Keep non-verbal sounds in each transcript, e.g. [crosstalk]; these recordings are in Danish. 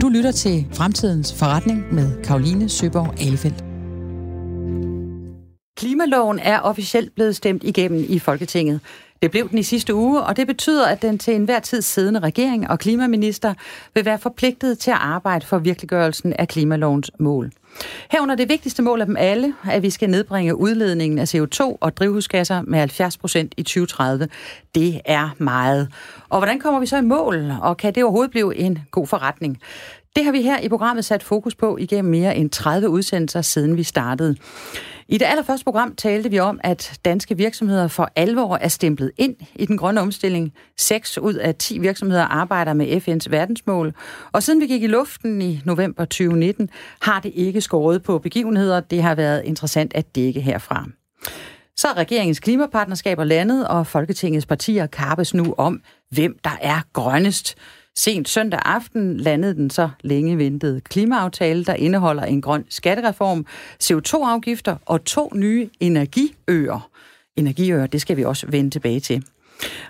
Du lytter til Fremtidens Forretning med Karoline Søborg Alefeldt. Klimaloven er officielt blevet stemt igennem i Folketinget. Det blev den i sidste uge, og det betyder, at den til enhver tid siddende regering og klimaminister vil være forpligtet til at arbejde for virkeliggørelsen af klimalovens mål. Herunder det vigtigste mål af dem alle, at vi skal nedbringe udledningen af CO2 og drivhusgasser med 70 procent i 2030. Det er meget. Og hvordan kommer vi så i mål, og kan det overhovedet blive en god forretning? Det har vi her i programmet sat fokus på igennem mere end 30 udsendelser, siden vi startede. I det allerførste program talte vi om, at danske virksomheder for alvor er stemplet ind i den grønne omstilling. 6 ud af 10 virksomheder arbejder med FN's verdensmål. Og siden vi gik i luften i november 2019, har det ikke skåret på begivenheder. Det har været interessant at dække herfra. Så er regeringens klimapartnerskaber landet, og Folketingets partier kappes nu om, hvem der er grønnest. Sent søndag aften landede den så længe ventede klimaaftale, der indeholder en grøn skattereform, CO2-afgifter og to nye energiøer. Energiøer, det skal vi også vende tilbage til.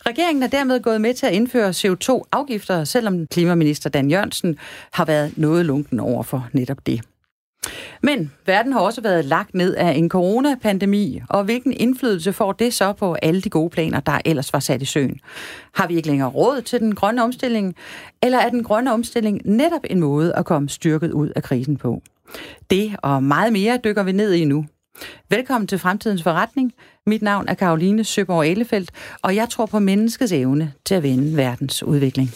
Regeringen er dermed gået med til at indføre CO2-afgifter, selvom klimaminister Dan Jørgensen har været noget lunken over for netop det. Men verden har også været lagt ned af en coronapandemi, og hvilken indflydelse får det så på alle de gode planer, der ellers var sat i søen? Har vi ikke længere råd til den grønne omstilling, eller er den grønne omstilling netop en måde at komme styrket ud af krisen på? Det og meget mere dykker vi ned i nu. Velkommen til Fremtidens Forretning. Mit navn er Karoline Søborg Ellefeldt, og jeg tror på menneskets evne til at vende verdens udvikling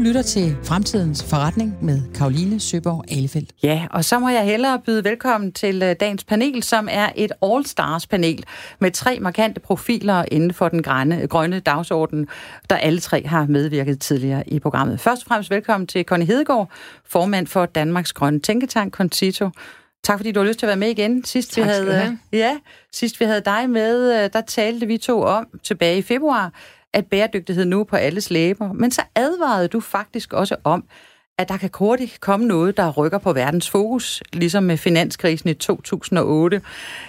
lytter til Fremtidens Forretning med Karoline Søborg Alefeldt. Ja, og så må jeg hellere byde velkommen til øh, dagens panel, som er et All-Stars panel med tre markante profiler inden for den grønne, grønne dagsorden, der alle tre har medvirket tidligere i programmet. Først og fremmest velkommen til Connie Hedegaard, formand for Danmarks Grønne Tænketank, Concito. Tak fordi du har lyst til at være med igen. Sidst tak vi havde, ja, sidst vi havde dig med, øh, der talte vi to om tilbage i februar, at bæredygtighed nu på alles læber, men så advarede du faktisk også om, at der kan hurtigt komme noget, der rykker på verdens fokus, ligesom med finanskrisen i 2008.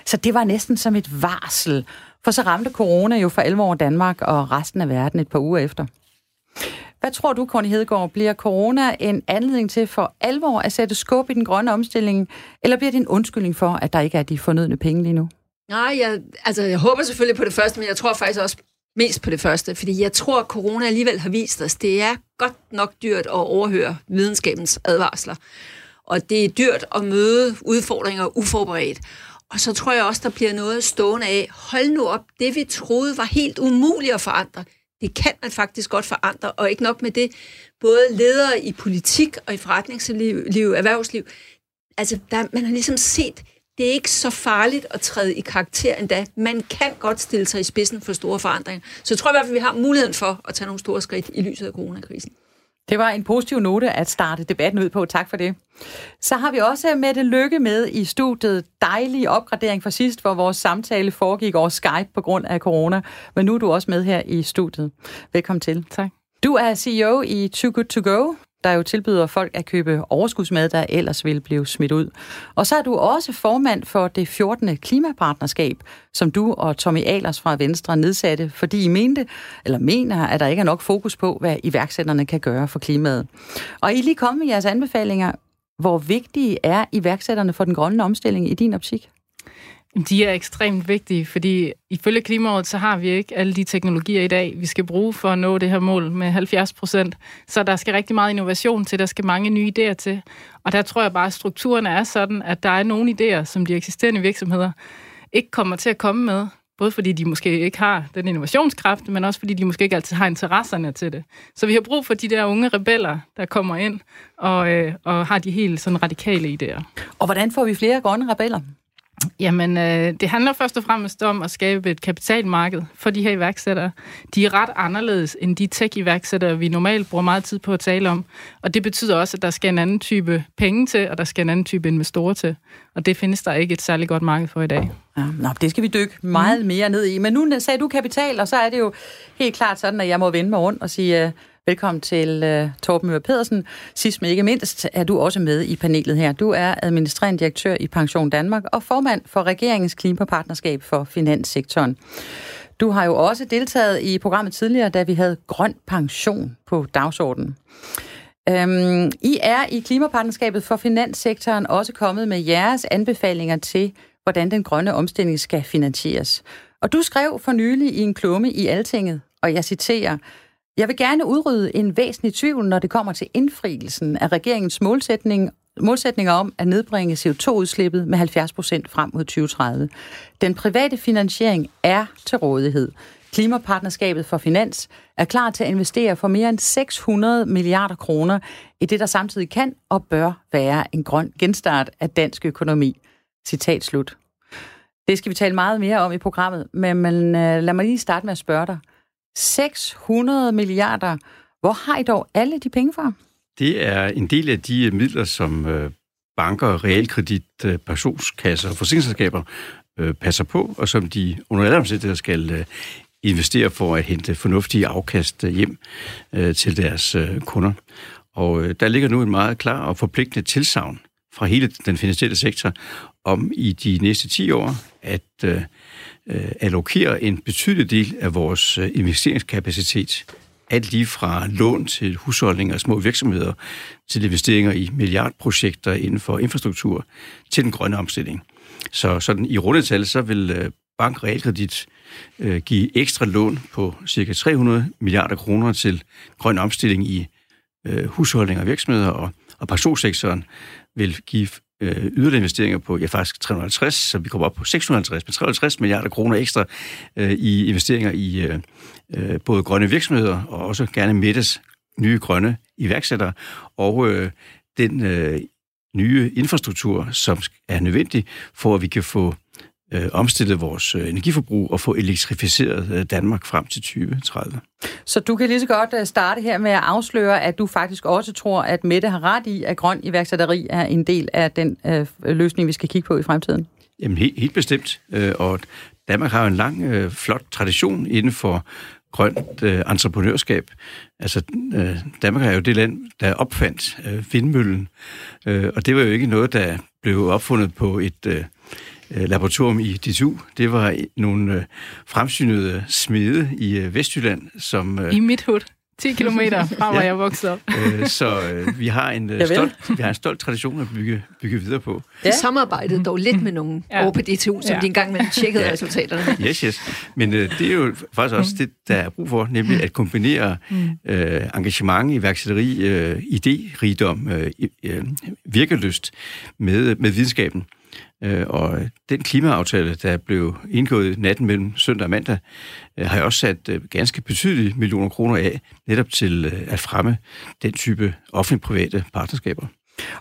Så det var næsten som et varsel, for så ramte corona jo for alvor Danmark og resten af verden et par uger efter. Hvad tror du, Conny Hedegaard, bliver corona en anledning til for alvor at sætte skub i den grønne omstilling, eller bliver det en undskyldning for, at der ikke er de fornødne penge lige nu? Nej, jeg, altså, jeg håber selvfølgelig på det første, men jeg tror faktisk også Mest på det første, fordi jeg tror, at corona alligevel har vist os, det er godt nok dyrt at overhøre videnskabens advarsler. Og det er dyrt at møde udfordringer uforberedt. Og så tror jeg også, der bliver noget stående af, hold nu op, det vi troede var helt umuligt at forandre, det kan man faktisk godt forandre, og ikke nok med det, både ledere i politik og i forretningsliv, erhvervsliv, altså der, man har ligesom set, det er ikke så farligt at træde i karakter endda. Man kan godt stille sig i spidsen for store forandringer. Så jeg tror i hvert fald, vi har muligheden for at tage nogle store skridt i lyset af coronakrisen. Det var en positiv note at starte debatten ud på. Tak for det. Så har vi også Mette Lykke med i studiet. Dejlig opgradering fra sidst, hvor vores samtale foregik over Skype på grund af corona. Men nu er du også med her i studiet. Velkommen til. Tak. Du er CEO i Too Good To Go der jo tilbyder folk at købe overskudsmad, der ellers ville blive smidt ud. Og så er du også formand for det 14. klimapartnerskab, som du og Tommy Alers fra Venstre nedsatte, fordi I mente, eller mener, at der ikke er nok fokus på, hvad iværksætterne kan gøre for klimaet. Og I lige komme med jeres anbefalinger. Hvor vigtige er iværksætterne for den grønne omstilling i din optik? De er ekstremt vigtige, fordi ifølge Klimarådet, så har vi ikke alle de teknologier i dag, vi skal bruge for at nå det her mål med 70 procent. Så der skal rigtig meget innovation til, der skal mange nye idéer til. Og der tror jeg bare, at strukturen er sådan, at der er nogle idéer, som de eksisterende virksomheder ikke kommer til at komme med. Både fordi de måske ikke har den innovationskraft, men også fordi de måske ikke altid har interesserne til det. Så vi har brug for de der unge rebeller, der kommer ind og, øh, og har de helt sådan radikale idéer. Og hvordan får vi flere grønne rebeller? Jamen, øh, det handler først og fremmest om at skabe et kapitalmarked for de her iværksættere. De er ret anderledes end de tech-iværksættere, vi normalt bruger meget tid på at tale om. Og det betyder også, at der skal en anden type penge til, og der skal en anden type investorer til. Og det findes der ikke et særligt godt marked for i dag. Ja, nå, det skal vi dykke meget mm. mere ned i. Men nu sagde du kapital, og så er det jo helt klart sådan, at jeg må vende mig rundt og sige, øh, Velkommen til uh, Torben Møller Pedersen. Sidst men ikke mindst er du også med i panelet her. Du er administrerende direktør i Pension Danmark og formand for regeringens klimapartnerskab for finanssektoren. Du har jo også deltaget i programmet tidligere, da vi havde grøn pension på dagsordenen. Øhm, I er i Klimapartnerskabet for Finanssektoren også kommet med jeres anbefalinger til, hvordan den grønne omstilling skal finansieres. Og du skrev for nylig i en klumme i Altinget, og jeg citerer, jeg vil gerne udrydde en væsentlig tvivl, når det kommer til indfrielsen af regeringens målsætning målsætninger om at nedbringe CO2-udslippet med 70 procent frem mod 2030. Den private finansiering er til rådighed. Klimapartnerskabet for Finans er klar til at investere for mere end 600 milliarder kroner i det, der samtidig kan og bør være en grøn genstart af dansk økonomi. Citat slut. Det skal vi tale meget mere om i programmet, men, men øh, lad mig lige starte med at spørge dig. 600 milliarder. Hvor har I dog alle de penge fra? Det er en del af de øh, midler, som øh, banker, realkredit, øh, pensionskasser og forsikringsselskaber passer på, og som de under alle omstændigheder skal investere for at hente fornuftige afkast hjem til deres kunder. Og der ligger nu en meget klar og forpligtende tilsavn fra hele den finansielle sektor om i de næste 10 år at øh, allokere en betydelig del af vores øh, investeringskapacitet alt lige fra lån til husholdninger og små virksomheder, til investeringer i milliardprojekter inden for infrastruktur, til den grønne omstilling. Så sådan i rundetal, så vil øh, Bank Realkredit øh, give ekstra lån på ca. 300 milliarder kroner til grøn omstilling i øh, husholdninger og virksomheder, og, og pensionssektoren vil give øh, yderligere investeringer på, ja faktisk 350, så vi kommer op på 650, men 350 milliarder kroner ekstra øh, i investeringer i øh, øh, både grønne virksomheder og også gerne Mettes nye grønne iværksættere, og øh, den øh, nye infrastruktur, som er nødvendig for, at vi kan få øh, omstille vores øh, energiforbrug og få elektrificeret øh, Danmark frem til 2030. Så du kan lige så godt øh, starte her med at afsløre, at du faktisk også tror, at Mette har ret i, at grøn iværksætteri er en del af den øh, løsning, vi skal kigge på i fremtiden? Jamen helt, helt bestemt, øh, og Danmark har jo en lang, øh, flot tradition inden for grønt øh, entreprenørskab. Altså, øh, Danmark er jo det land, der opfandt øh, vindmøllen, øh, og det var jo ikke noget, der blev opfundet på et... Øh, Øh, laboratorium i DTU. Det var nogle øh, fremsynede smede i øh, Vestjylland, som... I mit hud. 10 kilometer [laughs] fra, hvor ja. jeg voksede op. øh, så øh, vi, har en, øh, stolt, vi har en stolt tradition at bygge, bygge videre på. Ja. Vi samarbejdede dog lidt med nogen ja. over på DTU, som ja. de engang med tjekkede ja. resultaterne. Yes, yes. Men øh, det er jo faktisk også det, der er brug for, nemlig at kombinere øh, engagement, iværksætteri, øh, idérigdom, øh, øh, virkelyst med, med videnskaben. Øh, og den klimaaftale, der blev indgået natten mellem søndag og mandag, øh, har jeg også sat øh, ganske betydelige millioner kroner af, netop til at fremme den type offentlig-private partnerskaber.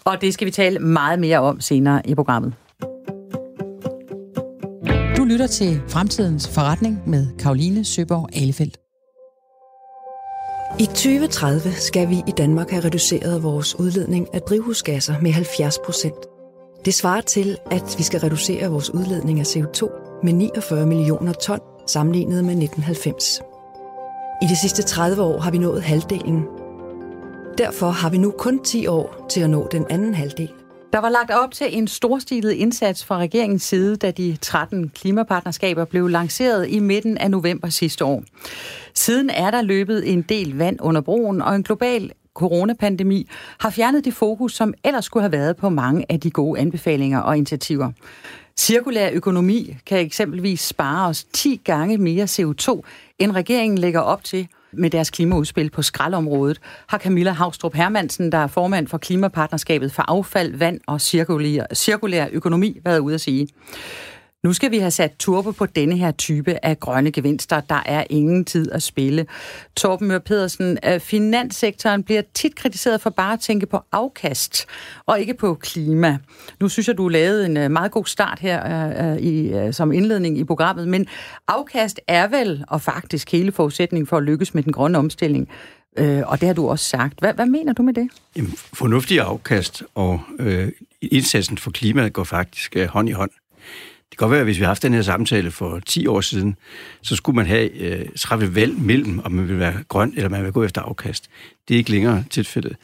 Og det skal vi tale meget mere om senere i programmet. Du lytter til Fremtidens Forretning med Karoline Søborg Alefeldt. I 2030 skal vi i Danmark have reduceret vores udledning af drivhusgasser med 70 procent. Det svarer til, at vi skal reducere vores udledning af CO2 med 49 millioner ton sammenlignet med 1990. I de sidste 30 år har vi nået halvdelen. Derfor har vi nu kun 10 år til at nå den anden halvdel. Der var lagt op til en storstilet indsats fra regeringens side, da de 13 klimapartnerskaber blev lanceret i midten af november sidste år. Siden er der løbet en del vand under broen, og en global coronapandemi har fjernet det fokus, som ellers skulle have været på mange af de gode anbefalinger og initiativer. Cirkulær økonomi kan eksempelvis spare os 10 gange mere CO2, end regeringen lægger op til med deres klimaudspil på skraldområdet, har Camilla Havstrup Hermansen, der er formand for Klimapartnerskabet for affald, vand og cirkulær, cirkulær økonomi, været ude at sige. Nu skal vi have sat turbo på denne her type af grønne gevinster. Der er ingen tid at spille. Torben Mør Pedersen, øh, finanssektoren bliver tit kritiseret for bare at tænke på afkast og ikke på klima. Nu synes jeg, du lavede en øh, meget god start her uh, i, uh, som indledning i programmet, men afkast er vel og faktisk hele forudsætningen for at lykkes med den grønne omstilling. Uh, og det har du også sagt. Hvad, hvad mener du med det? Jamen, fornuftig afkast og øh, indsatsen for klimaet går faktisk øh, hånd i hånd. Det kan godt være, at hvis vi har haft den her samtale for 10 år siden, så skulle man have øh, træffe valg mellem, om man vil være grøn, eller man vil gå efter afkast. Det er ikke længere tilfældet.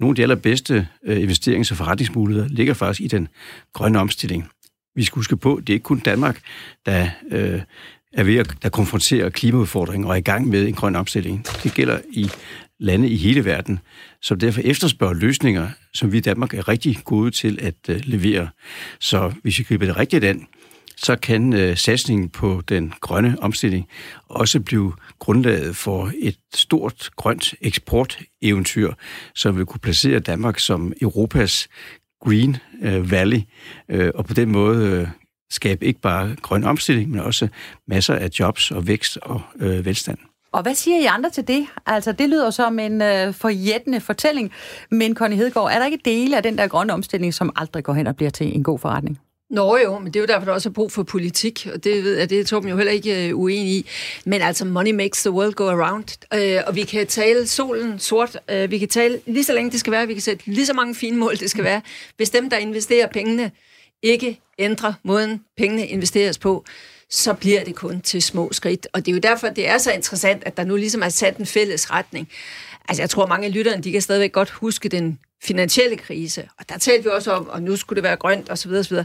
Nogle af de allerbedste øh, investerings- og forretningsmuligheder ligger faktisk i den grønne omstilling. Vi skal huske på, det er ikke kun Danmark, der øh, er ved at konfronterer klimaudfordringen og er i gang med en grøn omstilling. Det gælder i lande i hele verden, som derfor efterspørger løsninger, som vi i Danmark er rigtig gode til at øh, levere. Så hvis vi griber det rigtigt an, så kan øh, satsningen på den grønne omstilling også blive grundlaget for et stort grønt eksporteventyr, som vil kunne placere Danmark som Europas Green øh, Valley, øh, og på den måde øh, skabe ikke bare grøn omstilling, men også masser af jobs og vækst og øh, velstand. Og hvad siger I andre til det? Altså, det lyder som en øh, forjættende fortælling. Men Connie Hedegaard, er der ikke dele af den der grønne omstilling, som aldrig går hen og bliver til en god forretning? Nå jo, men det er jo derfor, der også er brug for politik, og det ved jeg, det er Torben jo heller ikke øh, uenig i. Men altså, money makes the world go around, øh, og vi kan tale solen sort, øh, vi kan tale lige så længe det skal være, vi kan sætte lige så mange fine mål det skal være. Hvis dem, der investerer pengene, ikke ændrer måden, pengene investeres på, så bliver det kun til små skridt. Og det er jo derfor, det er så interessant, at der nu ligesom er sat en fælles retning. Altså, jeg tror, mange af lytterne, de kan stadigvæk godt huske den finansielle krise. Og der talte vi også om, og nu skulle det være grønt, osv. osv.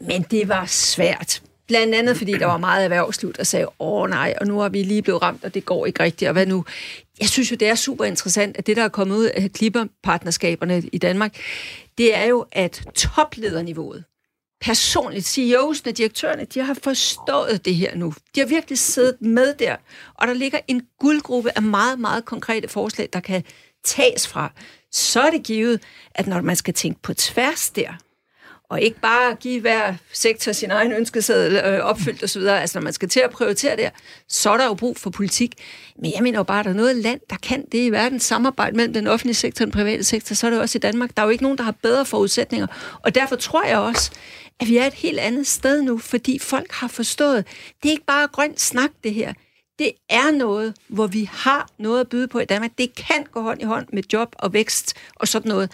Men det var svært. Blandt andet, fordi der var meget erhvervsliv, der sagde, åh nej, og nu har vi lige blevet ramt, og det går ikke rigtigt, og hvad nu? Jeg synes jo, det er super interessant, at det, der er kommet ud af klimapartnerskaberne i Danmark, det er jo, at toplederniveauet, personligt, CEO'sne, direktørerne, de har forstået det her nu. De har virkelig siddet med der, og der ligger en guldgruppe af meget, meget konkrete forslag, der kan tages fra. Så er det givet, at når man skal tænke på tværs der, og ikke bare give hver sektor sin egen ønskeseddel øh, opfyldt osv., altså når man skal til at prioritere der, så er der jo brug for politik. Men jeg mener jo bare, at der er noget land, der kan det i verden, samarbejde mellem den offentlige sektor og den private sektor, så er det også i Danmark. Der er jo ikke nogen, der har bedre forudsætninger. Og derfor tror jeg også, at vi er et helt andet sted nu, fordi folk har forstået, det er ikke bare grønt snak, det her. Det er noget, hvor vi har noget at byde på i Danmark. Det kan gå hånd i hånd med job og vækst og sådan noget.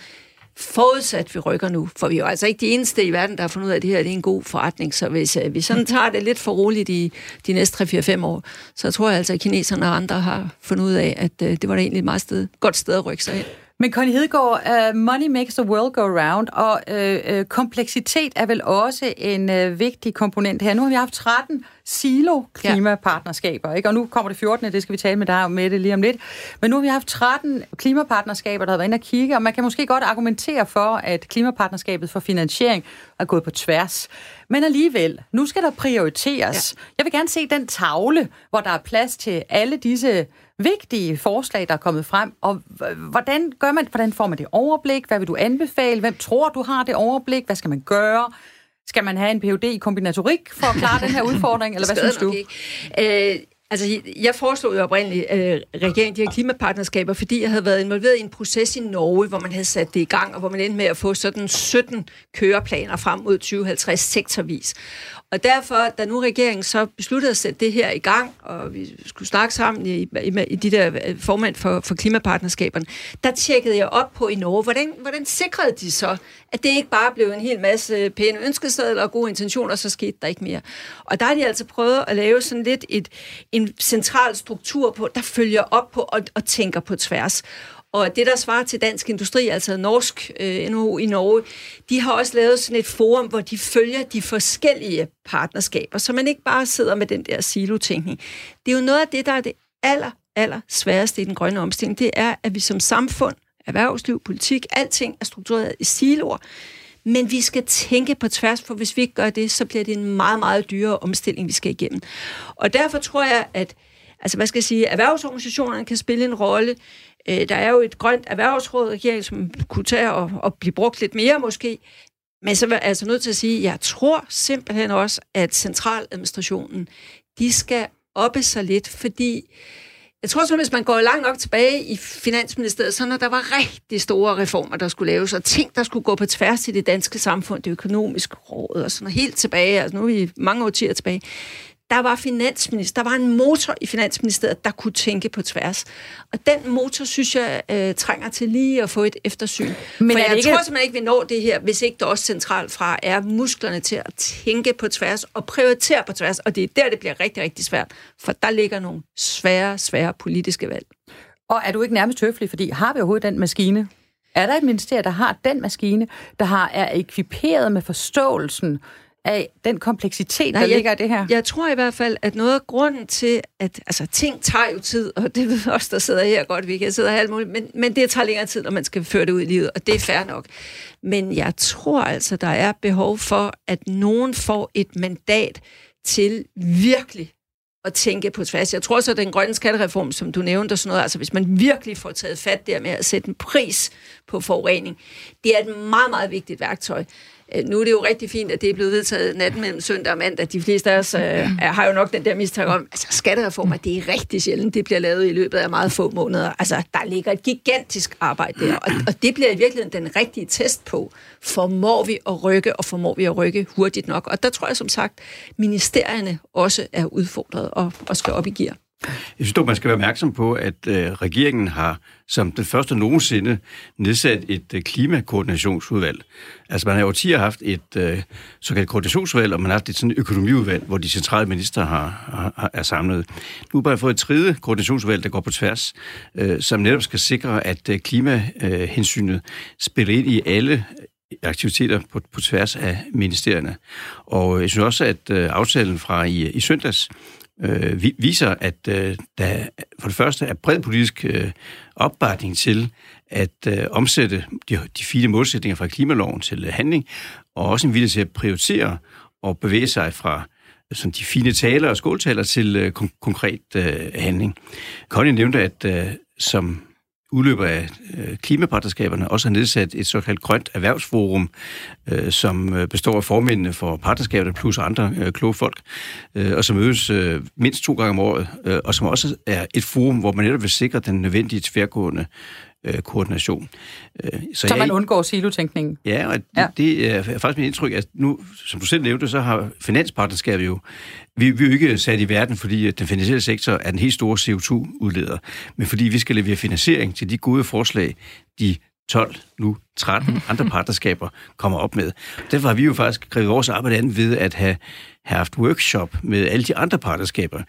Forudsat vi rykker nu, for vi er jo altså ikke de eneste i verden, der har fundet ud af, at det her det er en god forretning. Så hvis øh, uh, vi sådan tager det lidt for roligt i de næste 3-4-5 år, så tror jeg altså, at kineserne og andre har fundet ud af, at uh, det var da egentlig et meget sted, godt sted at rykke sig hen. Men Connie Hedegaard, uh, money makes the world go round, og uh, uh, kompleksitet er vel også en uh, vigtig komponent her. Nu har vi haft 13 silo-klimapartnerskaber, ikke? og nu kommer det 14. Det skal vi tale med dig om med det lige om lidt. Men nu har vi haft 13 klimapartnerskaber, der har været inde og kigge, og man kan måske godt argumentere for, at klimapartnerskabet for finansiering er gået på tværs. Men alligevel, nu skal der prioriteres. Ja. Jeg vil gerne se den tavle, hvor der er plads til alle disse vigtige forslag, der er kommet frem. Og hvordan gør man, hvordan får man det overblik? Hvad vil du anbefale? Hvem tror, du har det overblik? Hvad skal man gøre? Skal man have en Ph.D. i kombinatorik for at klare den her udfordring, eller hvad synes du? Ikke. Øh, Altså, jeg foreslog jo oprindeligt øh, regeringen de her klimapartnerskaber, fordi jeg havde været involveret i en proces i Norge, hvor man havde sat det i gang, og hvor man endte med at få sådan 17 køreplaner frem mod 2050 sektorvis. Og derfor, da nu regeringen så besluttede at sætte det her i gang, og vi skulle snakke sammen i, i, i de der øh, formand for, for klimapartnerskaberne, der tjekkede jeg op på i Norge, hvordan, hvordan sikrede de så, at det ikke bare blev en hel masse pæne ønskesedler og gode intentioner, og så skete der ikke mere. Og der har de altså prøvet at lave sådan lidt et, en central struktur på, der følger op på og, og tænker på tværs. Og det, der svarer til Dansk Industri, altså Norsk øh, NHO i Norge, de har også lavet sådan et forum, hvor de følger de forskellige partnerskaber, så man ikke bare sidder med den der silotænkning. Det er jo noget af det, der er det aller, aller sværeste i den grønne omstilling, det er, at vi som samfund, erhvervsliv, politik, alting er struktureret i siloer, men vi skal tænke på tværs, for hvis vi ikke gør det, så bliver det en meget, meget dyrere omstilling, vi skal igennem. Og derfor tror jeg, at altså, hvad skal jeg sige, erhvervsorganisationerne kan spille en rolle. Øh, der er jo et grønt erhvervsråd, regering, som kunne tage og, og blive brugt lidt mere måske. Men så er jeg altså nødt til at sige, at jeg tror simpelthen også, at centraladministrationen, de skal oppe sig lidt, fordi jeg tror så, hvis man går langt nok tilbage i Finansministeriet, så når der var rigtig store reformer, der skulle laves, og ting, der skulle gå på tværs i det danske samfund, det økonomiske råd og sådan noget, helt tilbage, altså nu er vi mange årtier tilbage, der var finansminister, der var en motor i Finansministeriet, der kunne tænke på tværs. Og den motor, synes jeg, øh, trænger til lige at få et eftersyn. Men For jeg ikke... tror simpelthen ikke, vi når det her, hvis ikke det også centralt fra er musklerne til at tænke på tværs og prioritere på tværs. Og det er der, det bliver rigtig, rigtig svært. For der ligger nogle svære, svære politiske valg. Og er du ikke nærmest høflig, fordi har vi overhovedet den maskine? Er der et ministerie, der har den maskine, der har, er ekviperet med forståelsen af den kompleksitet, Nej, der jeg, ligger i det her? Jeg tror i hvert fald, at noget af grunden til, at altså, ting tager jo tid, og det ved os, der sidder her godt, vi kan sidde her alt muligt, men, men det tager længere tid, når man skal føre det ud i livet, og det er fair nok. Men jeg tror altså, der er behov for, at nogen får et mandat til virkelig at tænke på tværs. Jeg tror så, at den grønne skattereform, som du nævnte, og sådan noget, altså hvis man virkelig får taget fat der med at sætte en pris på forurening, det er et meget, meget vigtigt værktøj. Øh, nu er det jo rigtig fint, at det er blevet vedtaget natten mellem søndag og mandag. De fleste af os øh, har jo nok den der mistanke om, altså skattereformer, det er rigtig sjældent. Det bliver lavet i løbet af meget få måneder. Altså, der ligger et gigantisk arbejde der, og, og det bliver i virkeligheden den rigtige test på. Formår vi at rykke, og formår vi at rykke hurtigt nok? Og der tror jeg som sagt, ministerierne også er udfordret og, og skal op i gear. Jeg synes dog, man skal være opmærksom på, at øh, regeringen har som den første nogensinde nedsat et øh, klimakoordinationsudvalg. Altså man har jo årtier haft et øh, såkaldt koordinationsudvalg, og man har haft et sådan økonomiudvalg, hvor de centrale minister har, har, er samlet. Nu har man fået et tredje koordinationsudvalg, der går på tværs, øh, som netop skal sikre, at øh, klimahensynet spiller ind i alle øh, aktiviteter på, på tværs af ministerierne. Og øh, jeg synes også, at øh, aftalen fra i, i søndags øh, viser, at øh, der for det første er bred politisk øh, opbakning til at øh, omsætte de, de fine målsætninger fra klimaloven til øh, handling, og også en vilje til at prioritere og bevæge sig fra sådan de fine taler og skåltaler til øh, kon- konkret øh, handling. Connie nævnte, at øh, som udløber af øh, klimapartnerskaberne også har nedsat et såkaldt grønt erhvervsforum, øh, som øh, består af formændene for partnerskaberne plus andre kloge folk, og som mødes mindst to gange om året, og som også er et forum, hvor man netop vil sikre den nødvendige tværgående øh, koordination. Øh, så, så jeg, man undgår silotænkningen? Ja, og det, ja. det er faktisk mit indtryk, at nu, som du selv nævnte, så har finanspartnerskabet jo, vi, vi er jo ikke sat i verden, fordi den finansielle sektor er den helt store CO2-udleder, men fordi vi skal levere finansiering til de gode forslag, de 12, nu 13 [laughs] andre partnerskaber kommer op med. Derfor har vi jo faktisk grebet vores arbejde an ved at have haft workshop med alle de andre partnerskaber,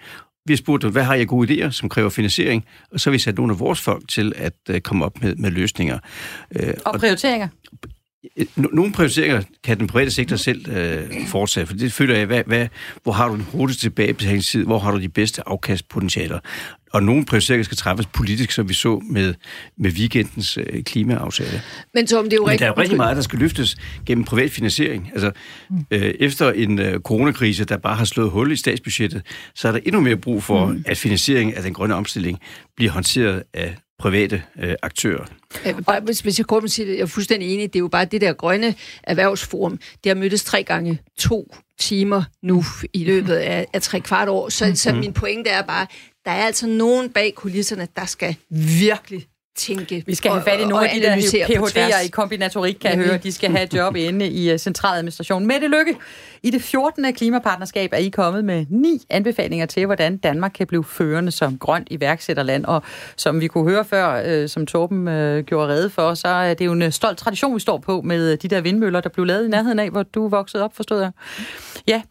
vi har spurgt, hvad har jeg gode idéer, som kræver finansiering, og så har vi sat nogle af vores folk til at uh, komme op med, med løsninger. Uh, og prioriteringer? Nogle prioriteringer kan den private sektor selv øh, foretage, for det føler jeg, hvad, hvad, hvor har du den hurtigste tilbagebetalingstid, hvor har du de bedste afkastpotentialer. Og nogle prioriteringer skal træffes politisk, som vi så med, med weekendens øh, klimaaftale. Men, Tom, det er jo Men der er rigtig meget, der skal løftes gennem privat finansiering. Altså, øh, efter en øh, coronakrise, der bare har slået hul i statsbudgettet, så er der endnu mere brug for, mm. at finansiering af den grønne omstilling bliver håndteret af private øh, aktører. Bare, hvis, hvis jeg kort må sige det, jeg er fuldstændig enig, det er jo bare det der grønne erhvervsforum, det har mødtes tre gange to timer nu i løbet af, af tre kvart år. Så, så mm. min pointe er bare, der er altså nogen bag kulisserne, der skal virkelig tænke Vi skal have fat i nogle af de der PhD'er i kombinatorik, kan jeg høre. De skal have job [laughs] inde i uh, centraladministrationen. Mette Lykke, i det 14. klimapartnerskab er I kommet med ni anbefalinger til, hvordan Danmark kan blive førende som grønt iværksætterland. Og som vi kunne høre før, uh, som Torben uh, gjorde rede for, så er det jo en stolt tradition, vi står på med de der vindmøller, der blev lavet i nærheden af, hvor du voksede op, forstod jeg. Ja,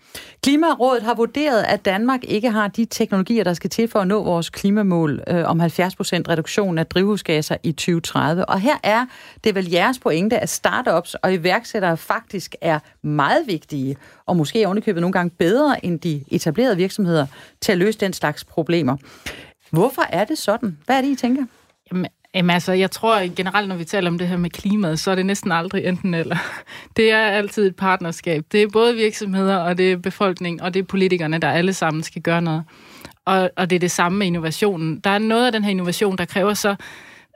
Klimarådet har vurderet, at Danmark ikke har de teknologier, der skal til for at nå vores klimamål øh, om 70% reduktion af drivhusgasser i 2030. Og her er det vel jeres pointe, at startups og iværksættere faktisk er meget vigtige, og måske ovenikøbet nogle gange bedre end de etablerede virksomheder til at løse den slags problemer. Hvorfor er det sådan? Hvad er det, I tænker? Jamen, Jamen altså, jeg tror generelt, når vi taler om det her med klimaet, så er det næsten aldrig enten eller. [laughs] Det er altid et partnerskab. Det er både virksomheder, og det er befolkning, og det er politikerne, der alle sammen skal gøre noget. Og, og det er det samme med innovationen. Der er noget af den her innovation, der kræver så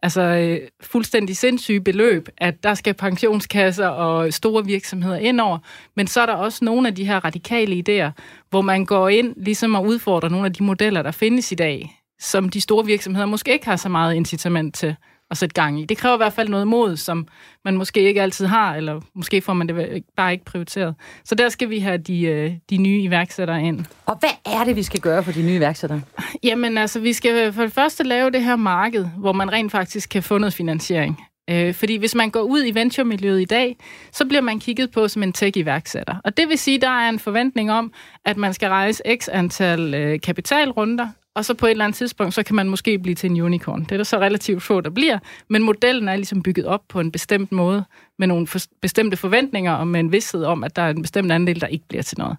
altså, øh, fuldstændig sindssyge beløb, at der skal pensionskasser og store virksomheder ind over. Men så er der også nogle af de her radikale idéer, hvor man går ind ligesom og udfordrer nogle af de modeller, der findes i dag som de store virksomheder måske ikke har så meget incitament til at sætte gang i. Det kræver i hvert fald noget mod, som man måske ikke altid har, eller måske får man det bare ikke prioriteret. Så der skal vi have de, øh, de nye iværksættere ind. Og hvad er det, vi skal gøre for de nye iværksættere? Jamen altså, vi skal for det første lave det her marked, hvor man rent faktisk kan få noget finansiering. Øh, fordi hvis man går ud i venturemiljøet i dag, så bliver man kigget på som en tech-iværksætter. Og det vil sige, at der er en forventning om, at man skal rejse x antal øh, kapitalrunder, og så på et eller andet tidspunkt, så kan man måske blive til en unicorn. Det er der så relativt få, der bliver, men modellen er ligesom bygget op på en bestemt måde, med nogle for, bestemte forventninger, og med en vidsthed om, at der er en bestemt andel, der ikke bliver til noget.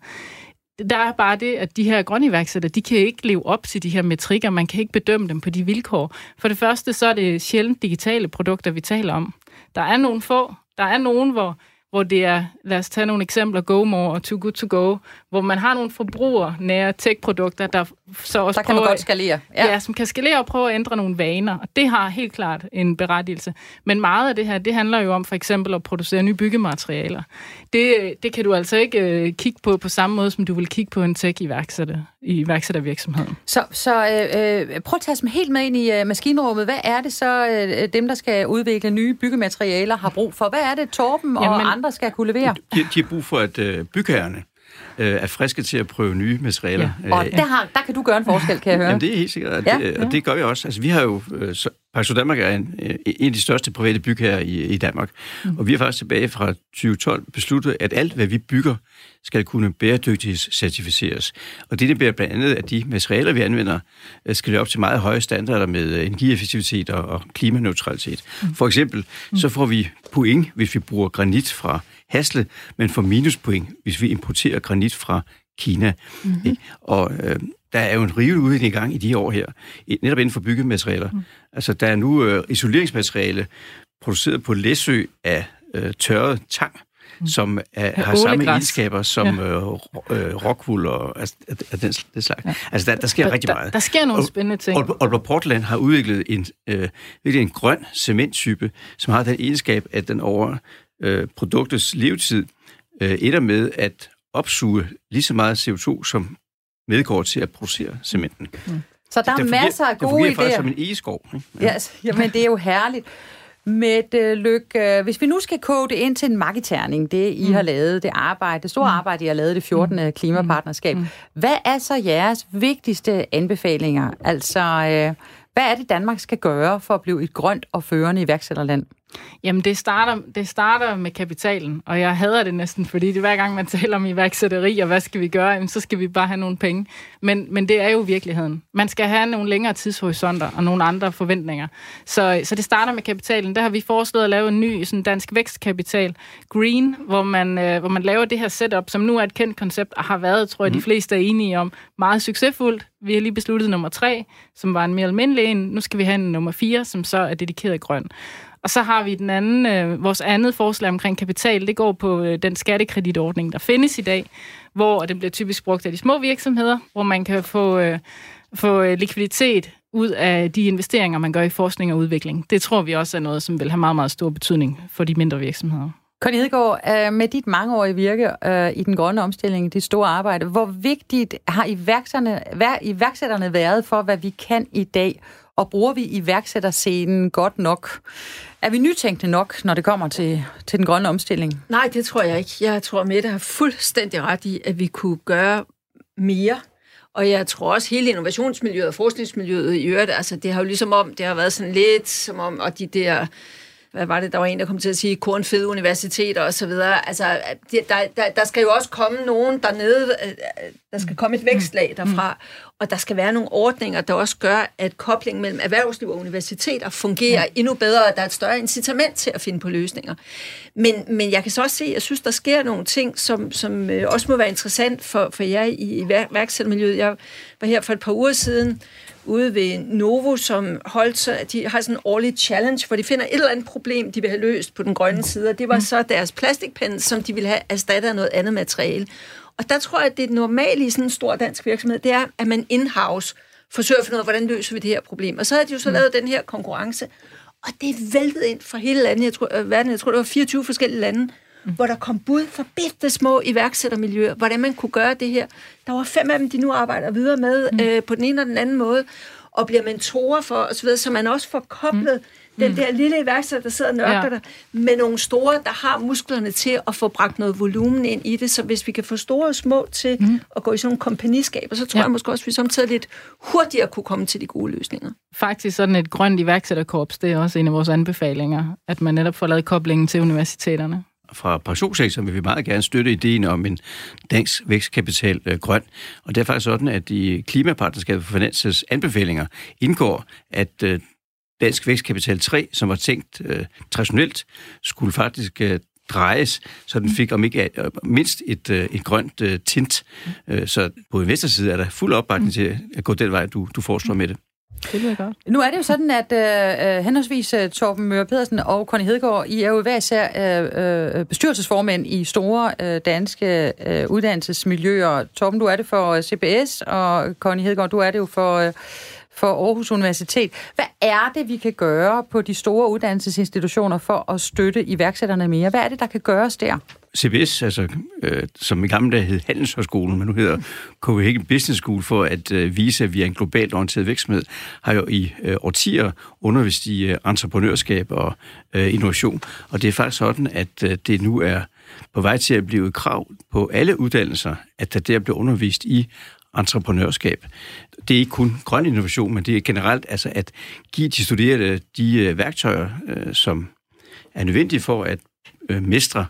Der er bare det, at de her grønne iværksættere, de kan ikke leve op til de her metrikker. Man kan ikke bedømme dem på de vilkår. For det første, så er det sjældent digitale produkter, vi taler om. Der er nogle få, der er nogen, hvor hvor det er, lad os tage nogle eksempler, GoMore og Too Good To Go, hvor man har nogle forbruger nære tech-produkter, der så også der kan man godt skalere. Ja. ja, som kan skalere og prøve at ændre nogle vaner, og det har helt klart en berettigelse. Men meget af det her, det handler jo om for eksempel at producere nye byggematerialer. Det, det kan du altså ikke uh, kigge på på samme måde, som du vil kigge på en tech-iværksætter i iværksættervirksomheden. Så, så øh, prøv at tage os helt med ind i uh, maskinrummet. Hvad er det så, øh, dem, der skal udvikle nye byggematerialer, har brug for? Hvad er det, Torben og Jamen, andre andre skal kunne levere? De, de har brug for, at øh, bygherrerne øh, er friske til at prøve nye materialer. Ja. Og der, har, der kan du gøre en forskel, kan jeg høre. Jamen, det er helt sikkert, og, ja. det, og det gør vi også. Altså, vi har jo... Øh, så, Paxo Danmark er en, en af de største private bygherrer i, i Danmark, mm. og vi har faktisk tilbage fra 2012 besluttet, at alt, hvad vi bygger, skal kunne bæredygtighedscertificeres. Og det indebærer blandt andet, at de materialer, vi anvender, øh, skal op til meget høje standarder med øh, energieffektivitet og klimaneutralitet. Mm. For eksempel, mm. så får vi point, hvis vi bruger granit fra Hasle, men får minuspoint, hvis vi importerer granit fra Kina. Mm-hmm. Og øh, der er jo en rivende udvikling i gang i de år her, netop inden for byggematerialer. Mm. Altså, der er nu øh, isoleringsmateriale produceret på Læsø af øh, tørret tang, mm. som er, har samme egenskaber som ja. øh, øh, rockwool og altså, den, det slags. Ja. Altså, der, der sker der, rigtig meget. Der, der sker nogle spændende ting. Aalborg Portland har udviklet en, øh, virkelig en grøn cementtype, som har den egenskab, at den over øh, produktets levetid øh, ender med at opsuge lige så meget CO2, som medgår til at producere cementen. Mm. Så der er det masser af gode idéer. Det fungerer faktisk som en egeskov. Ikke? Ja. Yes, jamen, det er jo herligt. Med Lyk, øh, hvis vi nu skal kode det ind til en magiterning, det I mm. har lavet, det arbejde, det store mm. arbejde, I har lavet, det 14. Mm. klimapartnerskab, mm. hvad er så jeres vigtigste anbefalinger? Altså, øh, hvad er det, Danmark skal gøre for at blive et grønt og førende iværksætterland? Jamen, det starter, det starter med kapitalen, og jeg hader det næsten, fordi det hver gang, man taler om iværksætteri, og hvad skal vi gøre, jamen, så skal vi bare have nogle penge. Men, men det er jo virkeligheden. Man skal have nogle længere tidshorisonter og nogle andre forventninger. Så, så det starter med kapitalen. Der har vi foreslået at lave en ny sådan dansk vækstkapital, Green, hvor man, øh, hvor man laver det her setup, som nu er et kendt koncept, og har været, tror jeg, mm. de fleste er enige om, meget succesfuldt. Vi har lige besluttet nummer tre, som var en mere almindelig en. Nu skal vi have en nummer fire, som så er dedikeret grøn. Og så har vi den anden, øh, vores andet forslag omkring kapital, det går på øh, den skattekreditordning, der findes i dag, hvor den bliver typisk brugt af de små virksomheder, hvor man kan få, øh, få øh, likviditet ud af de investeringer, man gør i forskning og udvikling. Det tror vi også er noget, som vil have meget, meget stor betydning for de mindre virksomheder. Conny Hedegaard, øh, med dit mangeårige virke øh, i den grønne omstilling, dit store arbejde, hvor vigtigt har iværksætterne, iværksætterne været for, hvad vi kan i dag? Og bruger vi iværksætterscenen godt nok? Er vi nytænkende nok, når det kommer til, til den grønne omstilling? Nej, det tror jeg ikke. Jeg tror, Mette har fuldstændig ret i, at vi kunne gøre mere. Og jeg tror også, hele innovationsmiljøet og forskningsmiljøet i øvrigt, altså det har jo ligesom om, det har været sådan lidt som om, og de der hvad var det, der var en, der kom til at sige, kornfede universiteter og så videre. Altså, der, der, der skal jo også komme nogen dernede, øh, der skal komme et vækstlag derfra, og der skal være nogle ordninger, der også gør, at koblingen mellem erhvervsliv og universiteter fungerer ja. endnu bedre, og der er et større incitament til at finde på løsninger. Men, men jeg kan så også se, at jeg synes, der sker nogle ting, som, som øh, også må være interessant for, for jer i, værksættermiljøet. Jeg var her for et par uger siden, ude ved Novo, som holdt så, de har sådan en årlig challenge, hvor de finder et eller andet problem, de vil have løst på den grønne side, og det var så deres plastikpinde, som de ville have erstattet af noget andet materiale. Og der tror jeg, at det normale i sådan en stor dansk virksomhed, det er, at man in-house forsøger at finde ud af, hvordan løser vi det her problem. Og så har de jo så lavet den her konkurrence, og det er væltet ind fra hele landet. Jeg tror, øh, verden, jeg tror, det var 24 forskellige lande, mm. hvor der kom bud fra bitte små iværksættermiljøer, hvordan man kunne gøre det her. Der var fem af dem, de nu arbejder videre med mm. øh, på den ene og den anden måde, og bliver mentorer for osv., så, så man også får koblet mm den mm. der lille iværksætter, der sidder og nørker ja. der, med nogle store, der har musklerne til at få bragt noget volumen ind i det. Så hvis vi kan få store og små til mm. at gå i sådan nogle kompagniskaber, så tror ja. jeg måske også, at vi samtidig lidt hurtigere kunne komme til de gode løsninger. Faktisk sådan et grønt iværksætterkorps, det er også en af vores anbefalinger, at man netop får lavet koblingen til universiteterne. fra pensionssektoren vil vi meget gerne støtte ideen om en dansk vækstkapital øh, grøn. Og det er faktisk sådan, at i Klimapartnerskabet for Finanses anbefalinger indgår, at øh, Dansk Vækstkapital 3, som var tænkt øh, traditionelt, skulle faktisk øh, drejes, så den fik om ikke øh, mindst et, øh, et grønt øh, tint. Øh, så på investorsiden er der fuld opbakning til at gå den vej, du, du foreslår med det. Det lyder godt. Nu er det jo sådan, at øh, henholdsvis uh, Torben Møre Pedersen og Conny Hedegaard, I er jo hver især øh, bestyrelsesformænd i store øh, danske øh, uddannelsesmiljøer. Torben, du er det for CBS, og Conny Hedegaard, du er det jo for... Øh, for Aarhus Universitet. Hvad er det, vi kan gøre på de store uddannelsesinstitutioner for at støtte iværksætterne mere? Hvad er det, der kan gøres der? CBS, altså, øh, som i gamle dage hed Handelshøjskolen, men nu hedder Copenhagen Business School, for at øh, vise, at vi er en globalt orienteret virksomhed, har jo i øh, årtier undervist i øh, entreprenørskab og øh, innovation. Og det er faktisk sådan, at øh, det nu er på vej til at blive et krav på alle uddannelser, at der der bliver undervist i entreprenørskab. Det er ikke kun grøn innovation, men det er generelt altså at give de studerende de øh, værktøjer, øh, som er nødvendige for at øh, mestre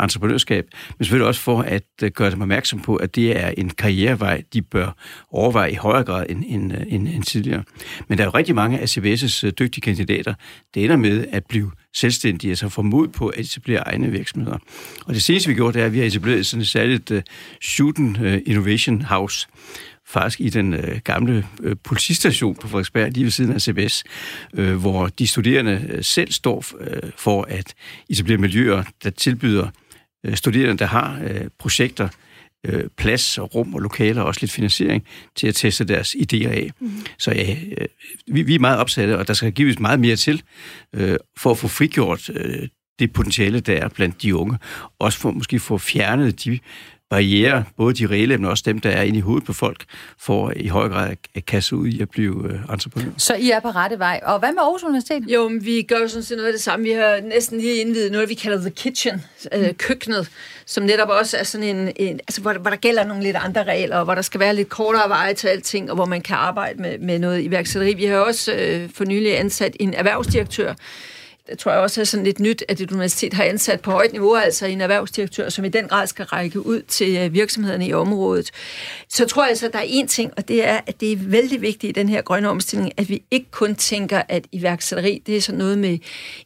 entreprenørskab, men selvfølgelig også for at gøre dem opmærksom på, at det er en karrierevej, de bør overveje i højere grad end, end, end, end tidligere. Men der er jo rigtig mange af CBS' dygtige kandidater, der ender med at blive selvstændige, altså få mod på at etablere egne virksomheder. Og det seneste, vi gjorde, det er, at vi har etableret sådan et særligt uh, Student Innovation House, faktisk i den øh, gamle øh, politistation på Frederiksberg, lige ved siden af CBS, øh, hvor de studerende øh, selv står øh, for at etablere miljøer, der tilbyder øh, studerende, der har øh, projekter, øh, plads og rum og lokaler og også lidt finansiering til at teste deres idéer af. Mm. Så ja, øh, vi, vi er meget opsatte, og der skal gives meget mere til øh, for at få frigjort øh, det potentiale, der er blandt de unge. Også for måske få fjernet de barriere, både de reelle, men også dem, der er inde i hovedet på folk, for i høj grad at kaste ud i at blive øh, entreprenør. Så I er på rette vej. Og hvad med Aarhus Universitet? Jo, men vi gør jo sådan set noget af det samme. Vi har næsten lige indvidet noget, vi kalder The Kitchen, øh, mm. køkkenet, som netop også er sådan en, en altså hvor, hvor der gælder nogle lidt andre regler, og hvor der skal være lidt kortere veje til alting, og hvor man kan arbejde med, med noget iværksætteri. Vi har også øh, for nylig ansat en erhvervsdirektør, det tror jeg også er sådan lidt nyt, at et universitet har ansat på højt niveau, altså en erhvervsdirektør, som i den grad skal række ud til øh, virksomhederne i området. Så tror jeg så, at der er en ting, og det er, at det er vældig vigtigt i den her grønne omstilling, at vi ikke kun tænker, at iværksætteri, det er sådan noget med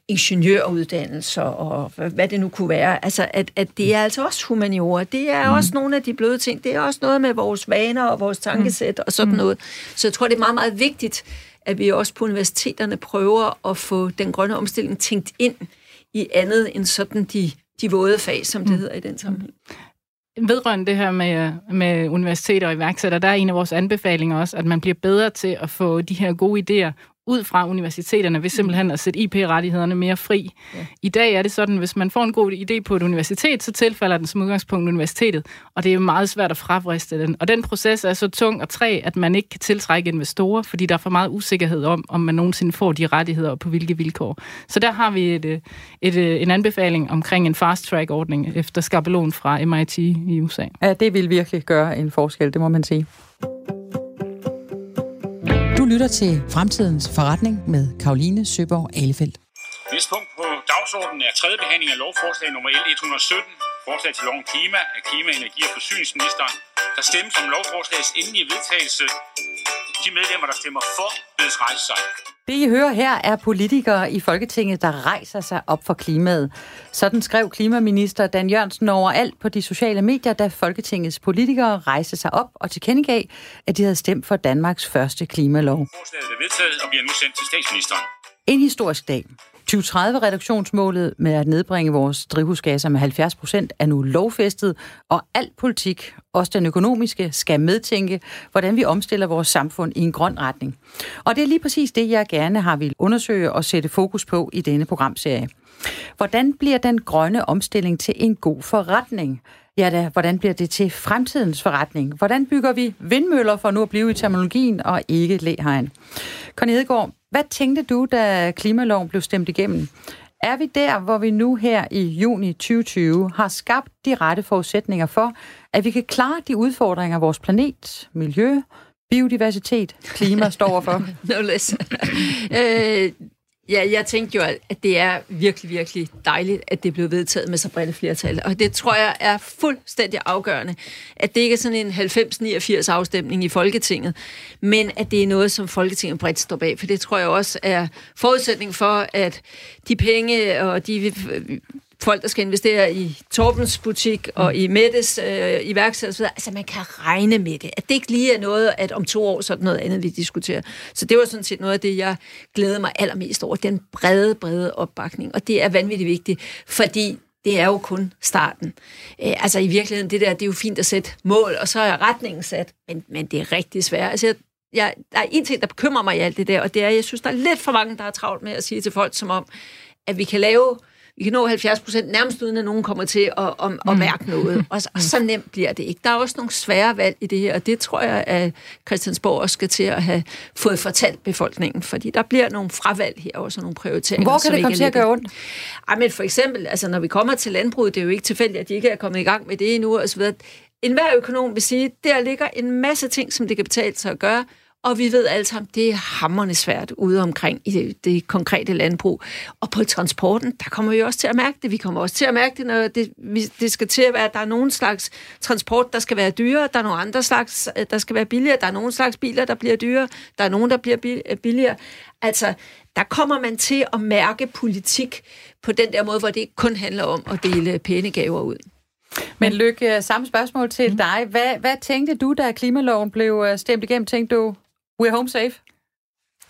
ingeniøruddannelser og hvad det nu kunne være. Altså, at, at det er altså også humaniora. Det er mm. også nogle af de bløde ting. Det er også noget med vores vaner og vores tankesæt og sådan mm. noget. Så jeg tror, det er meget, meget vigtigt, at vi også på universiteterne prøver at få den grønne omstilling tænkt ind i andet end sådan de, de våde fag, som det mm. hedder i den sammenhæng. Vedrørende det her med, med universiteter og iværksætter, der er en af vores anbefalinger også, at man bliver bedre til at få de her gode idéer ud fra universiteterne ved simpelthen at sætte IP-rettighederne mere fri. Ja. I dag er det sådan, hvis man får en god idé på et universitet, så tilfalder den som udgangspunkt universitetet, og det er meget svært at fravriste den. Og den proces er så tung og træ, at man ikke kan tiltrække investorer, fordi der er for meget usikkerhed om, om man nogensinde får de rettigheder og på hvilke vilkår. Så der har vi et, et, et, en anbefaling omkring en fast-track-ordning efter skabelon fra MIT i USA. Ja, det vil virkelig gøre en forskel, det må man sige du lytter til Fremtidens Forretning med Karoline Søborg Alefeldt. Næste punkt på dagsordenen er tredje behandling af lovforslag nummer L 117, forslag til lov om klima af klima-, energi- og forsyningsministeren. Der stemmes om lovforslagets endelige vedtagelse. De medlemmer, der stemmer for, bedes rejse sig. Det, I hører her, er politikere i Folketinget, der rejser sig op for klimaet. Sådan skrev klimaminister Dan Jørgensen overalt på de sociale medier, da Folketingets politikere rejste sig op og tilkendegav, at de havde stemt for Danmarks første klimalov. Forslaget er vedtaget og bliver nu sendt til statsministeren. En historisk dag. 2030-reduktionsmålet med at nedbringe vores drivhusgasser med 70 procent er nu lovfæstet, og al politik, også den økonomiske, skal medtænke, hvordan vi omstiller vores samfund i en grøn retning. Og det er lige præcis det, jeg gerne har vil undersøge og sætte fokus på i denne programserie. Hvordan bliver den grønne omstilling til en god forretning? Ja da, hvordan bliver det til fremtidens forretning? Hvordan bygger vi vindmøller for nu at blive i terminologien og ikke læhegn? Conny Hedegaard, hvad tænkte du, da klimaloven blev stemt igennem? Er vi der, hvor vi nu her i juni 2020 har skabt de rette forudsætninger for, at vi kan klare de udfordringer, vores planet, miljø, biodiversitet, klima står for? [laughs] no less. [laughs] øh, Ja, jeg tænkte jo, at det er virkelig, virkelig dejligt, at det blev vedtaget med så bredt flertal. Og det tror jeg er fuldstændig afgørende, at det ikke er sådan en 90-89 afstemning i Folketinget, men at det er noget, som Folketinget bredt står bag. For det tror jeg også er forudsætning for, at de penge og de folk, der skal investere i Torbens butik og i Mettes øh, iværksætter Altså, man kan regne med det. At det ikke lige er noget, at om to år, så er det noget andet, vi diskuterer. Så det var sådan set noget af det, jeg glæder mig allermest over. Den brede, brede opbakning. Og det er vanvittigt vigtigt, fordi det er jo kun starten. Øh, altså i virkeligheden, det der, det er jo fint at sætte mål, og så er retningen sat, men, men det er rigtig svært. Altså, jeg, jeg, der er en ting, der bekymrer mig i alt det der, og det er, jeg synes, der er lidt for mange, der har travlt med at sige til folk, som om, at vi kan lave vi kan nå 70 procent nærmest uden, at nogen kommer til at, at, at, mm. mærke noget. Og, og så nemt bliver det ikke. Der er også nogle svære valg i det her, og det tror jeg, at Christiansborg også skal til at have fået fortalt befolkningen, fordi der bliver nogle fravalg her, også nogle prioriteringer. Hvor kan det komme til at gøre ondt? Ej, men for eksempel, altså når vi kommer til landbruget, det er jo ikke tilfældigt, at de ikke er kommet i gang med det endnu, og så videre. En hver økonom vil sige, at der ligger en masse ting, som det kan betale sig at gøre, og vi ved alle sammen, det er hammerne svært ude omkring i det, det konkrete landbrug. Og på transporten, der kommer vi også til at mærke det. Vi kommer også til at mærke det, når det, det skal til at være, at der er nogen slags transport, der skal være dyrere, der er nogle andre slags, øh, der skal være billigere, der er nogle slags biler, der bliver dyrere, der er nogen, der bliver øh, billigere. Altså, der kommer man til at mærke politik på den der måde, hvor det ikke kun handler om at dele pæne gaver ud. Men Lykke, samme spørgsmål til mm. dig. Hvad, hvad tænkte du, da klimaloven blev øh, stemt igennem? Tænkte du, We're home safe?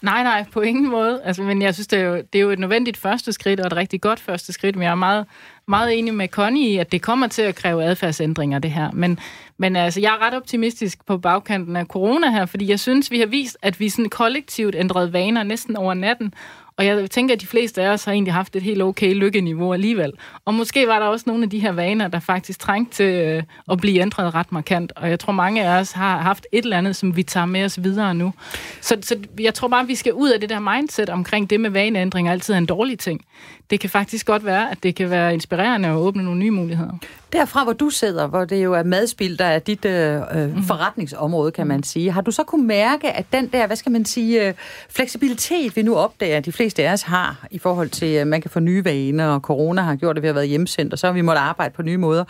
Nej, nej, på ingen måde. Altså, men jeg synes, det er, jo, det er jo et nødvendigt første skridt, og et rigtig godt første skridt. Men jeg er meget, meget enig med Connie i, at det kommer til at kræve adfærdsændringer, det her. Men, men altså, jeg er ret optimistisk på bagkanten af corona her, fordi jeg synes, vi har vist, at vi sådan kollektivt ændrede vaner næsten over natten. Og jeg tænker, at de fleste af os har egentlig haft et helt okay lykkeniveau alligevel. Og måske var der også nogle af de her vaner, der faktisk trængte til øh, at blive ændret ret markant. Og jeg tror, mange af os har haft et eller andet, som vi tager med os videre nu. Så, så jeg tror bare, at vi skal ud af det der mindset omkring det med vaneændring altid er en dårlig ting. Det kan faktisk godt være, at det kan være inspirerende at åbne nogle nye muligheder. Derfra, hvor du sidder, hvor det jo er madspil, der er dit øh, mm. forretningsområde, kan man sige. Har du så kunne mærke, at den der, hvad skal man sige, øh, fleksibilitet, vi nu opdager, at de fleste af os har, i forhold til, at man kan få nye vaner, og corona har gjort, at vi har været hjemsendt, og så har vi måttet arbejde på nye måder.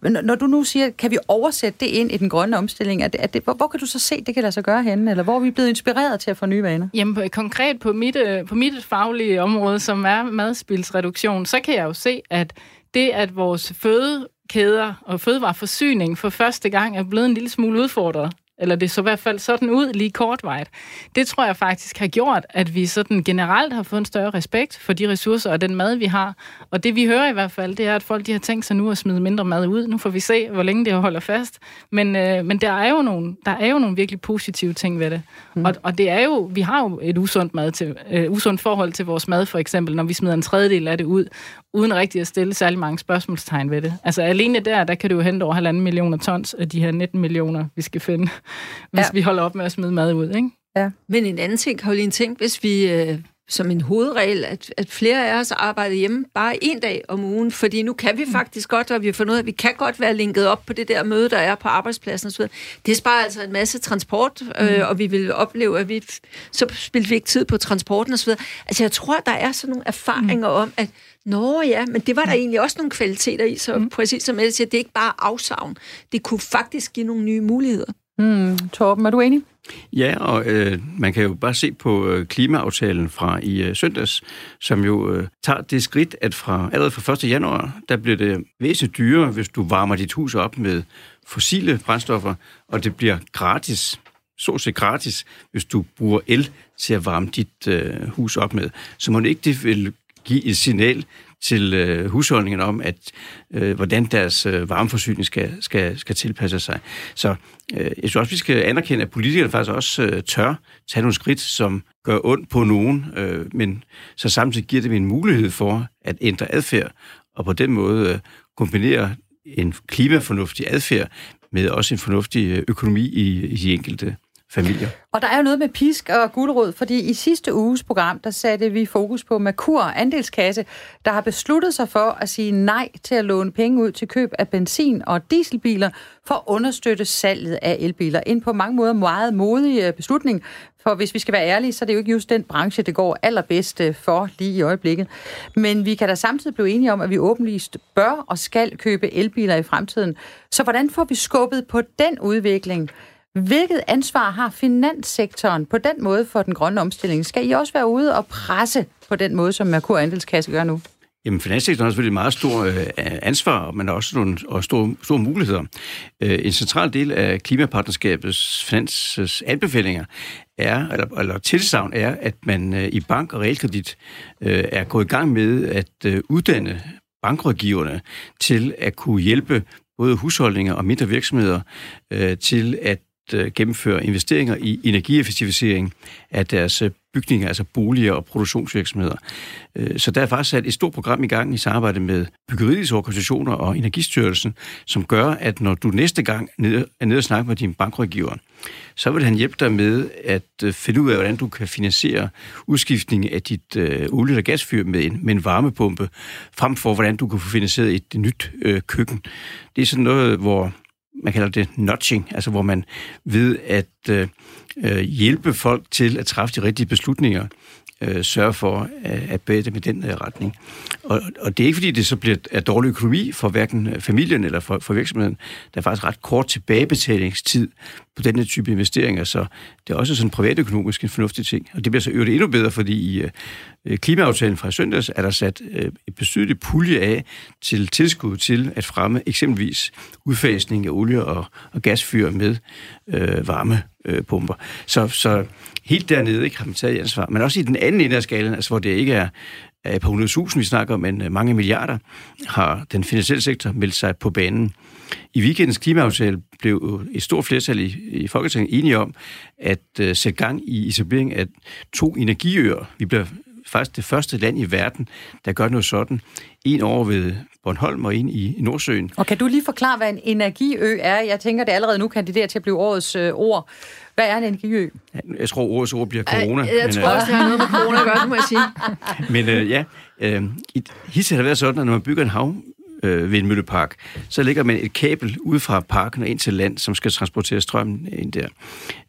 Men når du nu siger, kan vi oversætte det ind i den grønne omstilling, er det, er det, hvor, hvor kan du så se, det kan lade sig gøre henne, eller hvor er vi blevet inspireret til at få nye vaner? Jamen konkret på mit, øh, på mit faglige område, som er madspilsreduktion, så kan jeg jo se, at det, at vores fødekæder og fødevareforsyning for første gang er blevet en lille smule udfordret, eller det så i hvert fald sådan ud lige kortvejt. Det tror jeg faktisk har gjort, at vi sådan generelt har fået en større respekt for de ressourcer og den mad, vi har. Og det vi hører i hvert fald, det er, at folk de har tænkt sig nu at smide mindre mad ud. Nu får vi se, hvor længe det holder fast. Men, øh, men der, er jo nogle, der er jo nogle virkelig positive ting ved det. Mm. Og, og det er jo, vi har jo et usundt, mad til, øh, usundt forhold til vores mad, for eksempel, når vi smider en tredjedel af det ud, uden rigtig at stille særlig mange spørgsmålstegn ved det. Altså alene der, der kan du jo hente over halvanden millioner tons af de her 19 millioner, vi skal finde, hvis ja. vi holder op med at smide mad ud, ikke? Ja. Men en anden ting, Karoline, tænk, hvis vi øh, som en hovedregel, at, at flere af os arbejder hjemme bare en dag om ugen, fordi nu kan vi mm. faktisk godt, og vi har fundet ud af, at vi kan godt være linket op på det der møde, der er på arbejdspladsen osv. Det sparer altså en masse transport, øh, mm. og vi vil opleve, at vi så spilder vi ikke tid på transporten osv. Altså jeg tror, der er sådan nogle erfaringer mm. om, at Nå ja, men det var der egentlig også nogle kvaliteter i, så mm. præcis som jeg siger, det er ikke bare afsavn. Det kunne faktisk give nogle nye muligheder. Mm. Torben, er du enig? Ja, og øh, man kan jo bare se på øh, klimaaftalen fra i øh, søndags, som jo øh, tager det skridt, at fra allerede fra 1. januar, der bliver det væsentligt dyrere, hvis du varmer dit hus op med fossile brændstoffer, og det bliver gratis, så set gratis, hvis du bruger el til at varme dit øh, hus op med. Så må det ikke det vil give et signal til øh, husholdningen om, at øh, hvordan deres øh, varmeforsyning skal, skal, skal tilpasse sig. Så øh, jeg synes også, vi skal anerkende, at politikerne faktisk også øh, tør tage nogle skridt, som gør ondt på nogen, øh, men så samtidig giver dem en mulighed for at ændre adfærd, og på den måde øh, kombinere en klimafornuftig adfærd med også en fornuftig øh, økonomi i, i de enkelte familier. Og der er jo noget med pisk og guldråd, fordi i sidste uges program, der satte vi fokus på Merkur Andelskasse, der har besluttet sig for at sige nej til at låne penge ud til køb af benzin- og dieselbiler for at understøtte salget af elbiler. En på mange måder meget modig øh, beslutning, for hvis vi skal være ærlige, så er det jo ikke just den branche, det går allerbedst øh, for lige i øjeblikket. Men vi kan da samtidig blive enige om, at vi åbenlyst bør og skal købe elbiler i fremtiden. Så hvordan får vi skubbet på den udvikling? Hvilket ansvar har finanssektoren på den måde for den grønne omstilling? Skal I også være ude og presse på den måde, som Merkur Andelskasse gør nu? Jamen, finanssektoren har selvfølgelig et meget stort øh, ansvar, men også nogle og store, store muligheder. Øh, en central del af klimapartnerskabets finanses anbefalinger er, eller, eller tilsavn er, at man øh, i bank og realkredit øh, er gået i gang med at øh, uddanne bankrådgiverne til at kunne hjælpe både husholdninger og mindre virksomheder øh, til at Øh, gennemføre investeringer i energieffektivisering af deres øh, bygninger, altså boliger og produktionsvirksomheder. Øh, så der er faktisk sat et stort program i gang i samarbejde med byggeriets organisationer og Energistyrelsen, som gør, at når du næste gang er nede og snakker med din bankrådgiver, så vil han hjælpe dig med at finde ud af, hvordan du kan finansiere udskiftning af dit øh, olie- og gasfyr med en, med en varmepumpe, frem for hvordan du kan få finansieret et, et nyt øh, køkken. Det er sådan noget, hvor man kalder det nudging, altså hvor man ved at øh, øh, hjælpe folk til at træffe de rigtige beslutninger, øh, sørge for at, at bære dem i den øh, retning. Og, og det er ikke fordi, det så bliver af dårlig økonomi for hverken familien eller for, for virksomheden. Der er faktisk ret kort tilbagebetalingstid på denne type investeringer, så det er også sådan privatøkonomisk en fornuftig ting. Og det bliver så øvrigt endnu bedre, fordi i øh, klimaaftalen fra søndags er der sat øh, et betydeligt pulje af til tilskud til at fremme eksempelvis udfasning af olie- og, og gasfyr med øh, varmepumper. Øh, så, så helt dernede ikke, har man taget ansvar. Men også i den anden ende af skalen, altså hvor det ikke er er på 100.000, vi snakker, men øh, mange milliarder, har den finansielle sektor meldt sig på banen. I weekendens klimaaftale blev et stort flertal i, i Folketinget enige om at uh, sætte gang i etablering af to energiøer. Vi bliver faktisk det første land i verden, der gør noget sådan. En over ved Bornholm og en i, Nordsøen. Og kan du lige forklare, hvad en energiø er? Jeg tænker, det allerede nu kandiderer til at blive årets øh, ord. Hvad er en energiø? Jeg tror, årets ord bliver corona. Jeg, jeg men, tror øh, også, det har noget med corona at gøre, det må jeg sige. [laughs] men øh, ja, øh, hittil har det været sådan, at når man bygger en hav, øh, vindmøllepark, så lægger man et kabel ud fra parken og ind til land, som skal transportere strømmen ind der.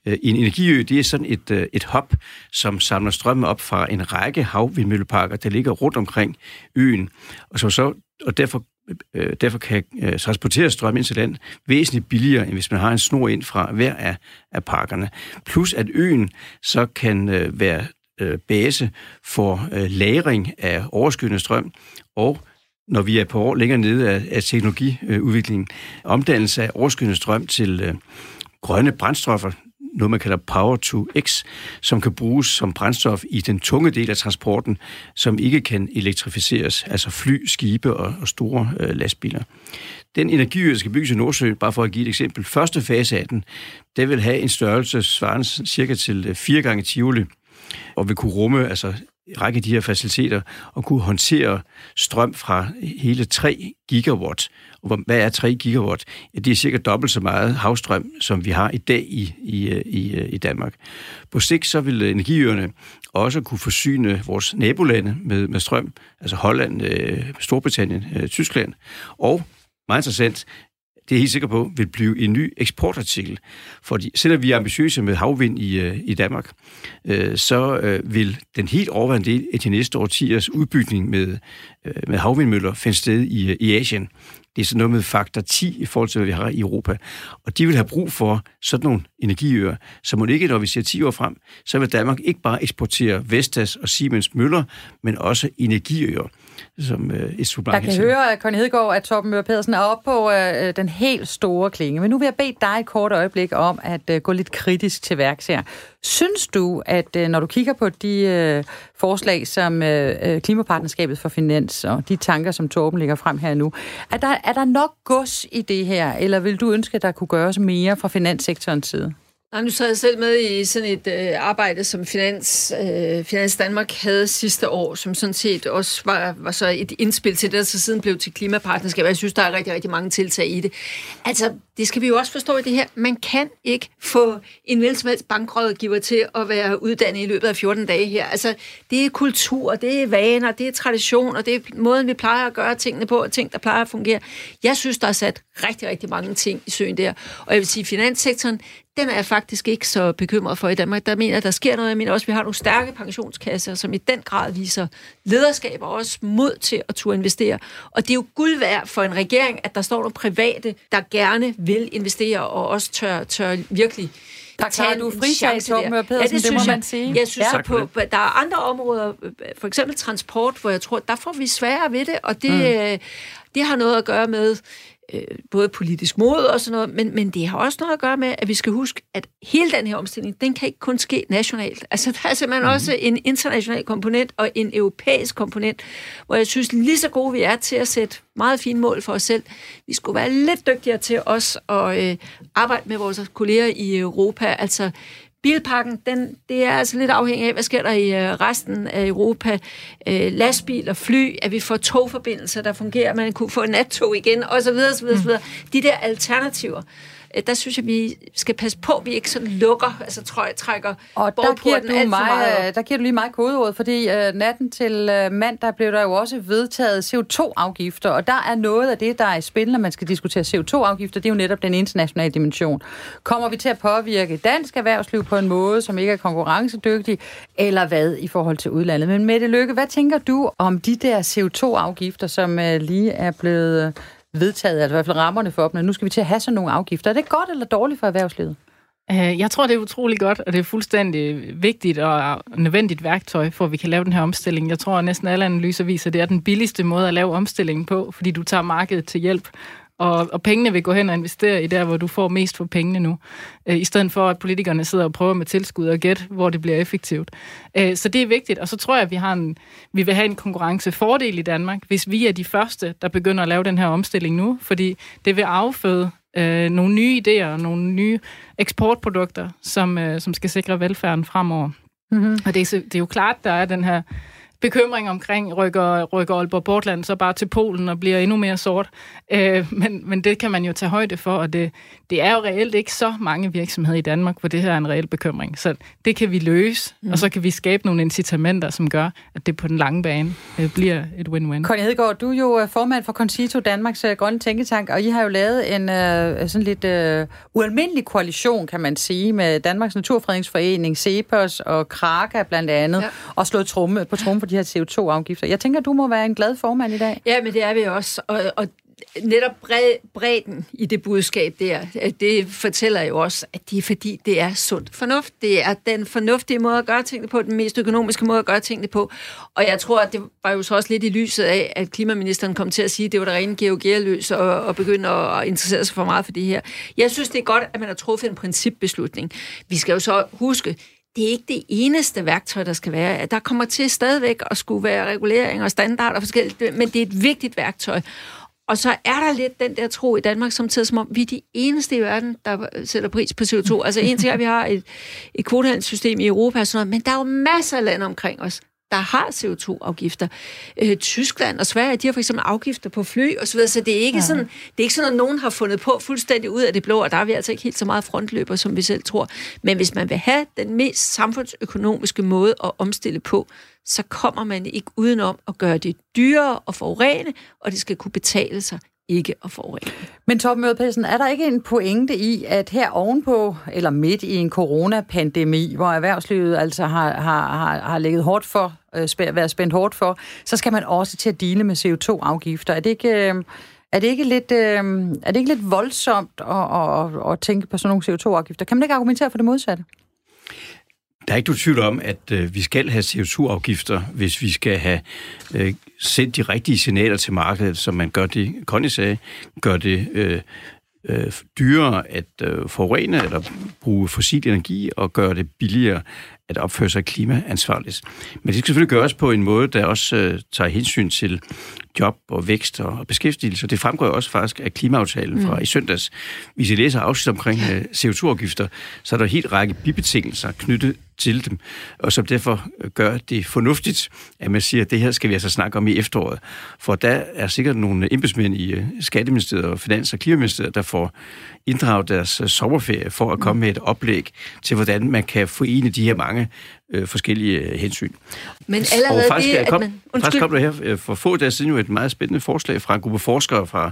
Øh, en energiø, det er sådan et, øh, et hop, som samler strømmen op fra en række havvindmølleparker, der ligger rundt omkring øen, og, så, så, og derfor øh, derfor kan øh, transportere strøm ind til land væsentligt billigere, end hvis man har en snor ind fra hver af, af parkerne. Plus at øen så kan øh, være øh, base for øh, lagring af overskydende strøm, og når vi er på år længere nede af, af teknologiudviklingen, omdannelse af overskydende strøm til øh, grønne brændstoffer, noget, man kalder Power to X, som kan bruges som brændstof i den tunge del af transporten, som ikke kan elektrificeres, altså fly, skibe og, og store øh, lastbiler. Den energiø, der skal bygges i Nordsøen, bare for at give et eksempel, første fase af den, det vil have en størrelse svarende cirka til øh, 4 gange Tivoli, og vil kunne rumme altså række de her faciliteter og kunne håndtere strøm fra hele 3 gigawatt. Og hvad er 3 gigawatt? Ja, det er cirka dobbelt så meget havstrøm, som vi har i dag i, i, i, i Danmark. På sigt så vil energiøerne også kunne forsyne vores nabolande med, med strøm, altså Holland, øh, Storbritannien, øh, Tyskland, og meget interessant, det er jeg helt sikker på, vil blive en ny eksportartikel. Fordi selvom vi er ambitiøse med havvind i, øh, i Danmark, øh, så øh, vil den helt overvejende del af de næste årtiers udbygning med, øh, med havvindmøller finde sted i, øh, i Asien. Det er sådan noget med faktor 10 i forhold til, hvad vi har i Europa. Og de vil have brug for sådan nogle energiøer. Så må det ikke, når vi ser 10 år frem, så vil Danmark ikke bare eksportere Vestas og Siemens møller, men også energiøer som øh, et supplement. Jeg kan høre, at Conny Hedegaard, at Torben Møre Pedersen er oppe på øh, den helt store klinge. Men nu vil jeg bede dig et kort øjeblik om at øh, gå lidt kritisk til værks her. Synes du, at øh, når du kigger på de øh, forslag, som øh, øh, Klimapartnerskabet for Finans og de tanker, som Torben lægger frem her nu, er der, er der nok gods i det her, eller vil du ønske, at der kunne gøres mere fra finanssektorens side? Nej, nu sad jeg selv med i sådan et øh, arbejde, som Finans, øh, Finans Danmark havde sidste år, som sådan set også var, var så et indspil til det, der så siden blev til klimapartnerskab. Jeg synes, der er rigtig, rigtig mange tiltag i det. Altså, det skal vi jo også forstå i det her, man kan ikke få en velsmældt bankrådgiver til at være uddannet i løbet af 14 dage her. Altså, det er kultur, det er vaner, det er tradition, og det er måden, vi plejer at gøre tingene på, og ting, der plejer at fungere. Jeg synes, der er sat rigtig, rigtig mange ting i søen der. Og jeg vil sige, finanssektoren, den er jeg faktisk ikke så bekymret for i Danmark. Der mener, at der sker noget. Jeg mener også, at vi har nogle stærke pensionskasser, som i den grad viser lederskab og også mod til at turde investere. Og det er jo guld værd for en regering, at der står nogle private, der gerne vil investere og også tør, tør virkelig der tager du frisag, Torben Pedersen, ja, det, det må man sige. Jeg synes, ja. på, der er andre områder, for eksempel transport, hvor jeg tror, der får vi sværere ved det, og det, mm. Øh, det har noget at gøre med, øh, både politisk mod og sådan noget, men, men det har også noget at gøre med, at vi skal huske, at hele den her omstilling, den kan ikke kun ske nationalt. [laughs] Altså, der er simpelthen mm. også en international komponent og en europæisk komponent, hvor jeg synes, lige så gode vi er til at sætte meget fine mål for os selv, vi skulle være lidt dygtigere til os at øh, arbejde med vores kolleger i Europa. Altså, Bilpakken, den, det er altså lidt afhængig af, hvad sker der i øh, resten af Europa. Øh, lastbil og fly, at vi får togforbindelser, der fungerer, man kunne få nattog igen, osv. osv., osv. De der alternativer, der synes jeg, vi skal passe på, at vi ikke sådan lukker, altså tror jeg, trækker Og der giver, du mig, der giver du lige mig kodeordet, fordi uh, natten til uh, mandag blev der jo også vedtaget CO2-afgifter, og der er noget af det, der er i spil, når man skal diskutere CO2-afgifter, det er jo netop den internationale dimension. Kommer vi til at påvirke dansk erhvervsliv på en måde, som ikke er konkurrencedygtig, eller hvad i forhold til udlandet? Men Mette Lykke, hvad tænker du om de der CO2-afgifter, som uh, lige er blevet vedtaget, altså i hvert fald rammerne for dem, nu skal vi til at have sådan nogle afgifter. Er det godt eller dårligt for erhvervslivet? Øh, jeg tror, det er utrolig godt, og det er fuldstændig vigtigt og nødvendigt værktøj, for at vi kan lave den her omstilling. Jeg tror, at næsten alle analyser viser, at det er den billigste måde at lave omstillingen på, fordi du tager markedet til hjælp og, og pengene vil gå hen og investere i der, hvor du får mest for pengene nu, øh, i stedet for, at politikerne sidder og prøver med tilskud og gæt, hvor det bliver effektivt. Øh, så det er vigtigt, og så tror jeg, at vi, har en, vi vil have en konkurrencefordel i Danmark, hvis vi er de første, der begynder at lave den her omstilling nu, fordi det vil afføde øh, nogle nye idéer og nogle nye eksportprodukter, som, øh, som skal sikre velfærden fremover. Mm-hmm. Og det er, det er jo klart, der er den her bekymring omkring, rykker, rykker Aalborg Portland så bare til Polen og bliver endnu mere sort. Øh, men, men det kan man jo tage højde for, og det, det er jo reelt ikke så mange virksomheder i Danmark, hvor det her er en reel bekymring. Så det kan vi løse, mm. og så kan vi skabe nogle incitamenter, som gør, at det på den lange bane øh, bliver et win-win. Conny Hedegaard, du er jo øh, formand for Concito, Danmarks øh, Grønne Tænketank, og I har jo lavet en øh, sådan lidt øh, ualmindelig koalition, kan man sige, med Danmarks Naturfredningsforening, CEPOS og Kraka blandt andet, ja. og slået tromme, på tromme for de her CO2-afgifter. Jeg tænker, du må være en glad formand i dag. Ja, men det er vi også, og, og netop bred, bredden i det budskab der, det fortæller jo også, at det er fordi, det er sund fornuft. Det er den fornuftige måde at gøre tingene på, den mest økonomiske måde at gøre tingene på. Og jeg tror, at det var jo så også lidt i lyset af, at klimaministeren kom til at sige, at det var der rene geogerløs og, og begynde at interessere sig for meget for det her. Jeg synes, det er godt, at man har truffet en principbeslutning. Vi skal jo så huske, det er ikke det eneste værktøj, der skal være. Der kommer til stadigvæk at skulle være regulering og standarder og forskelligt, men det er et vigtigt værktøj. Og så er der lidt den der tro i Danmark, som tider som om, vi er de eneste i verden, der sætter pris på CO2. Altså en ting er, at vi har et, et kvotehandelssystem i Europa og sådan noget, men der er jo masser af lande omkring os, der har CO2-afgifter. Øh, Tyskland og Sverige, de har for eksempel afgifter på fly og så videre, så det er ikke, ja. sådan, det er ikke sådan, at nogen har fundet på fuldstændig ud af det blå, og der er vi altså ikke helt så meget frontløber, som vi selv tror. Men hvis man vil have den mest samfundsøkonomiske måde at omstille på, så kommer man ikke udenom at gøre det dyrere at forurene, og det skal kunne betale sig ikke at forurene. Men Torben Mødepelsen, er der ikke en pointe i, at her ovenpå, eller midt i en coronapandemi, hvor erhvervslivet altså har, har, har, har ligget hårdt for, øh, været spændt hårdt for, så skal man også til at dele med CO2-afgifter. Er det ikke... Øh, er det ikke lidt, øh, er det ikke lidt voldsomt at, at, at tænke på sådan nogle CO2-afgifter? Kan man ikke argumentere for det modsatte? Der er ikke du tvivl om, at øh, vi skal have CO2-afgifter, hvis vi skal have øh, sendt de rigtige signaler til markedet, som man gør det, Conny sagde, gør det øh, øh, dyrere at øh, forurene eller bruge fossil energi og gøre det billigere at opføre sig klimaansvarligt. Men det skal selvfølgelig gøres på en måde, der også øh, tager hensyn til job og vækst og beskæftigelse. Det fremgår også faktisk af klimaaftalen fra mm. i søndags. Hvis I læser afsnit omkring øh, CO2-afgifter, så er der helt række bibetingelser knyttet til dem, og som derfor gør det fornuftigt, at man siger, at det her skal vi altså snakke om i efteråret. For der er sikkert nogle embedsmænd i øh, Skatteministeriet og Finans- og Klimaministeriet, der får inddraget deres øh, sommerferie for at komme med et oplæg til, hvordan man kan forene de her mange øh, forskellige øh, hensyn. Men allerede og faktisk, det, kom, at man... Undskyld. Faktisk kom der her for få dage siden jo et meget spændende forslag fra en gruppe forskere fra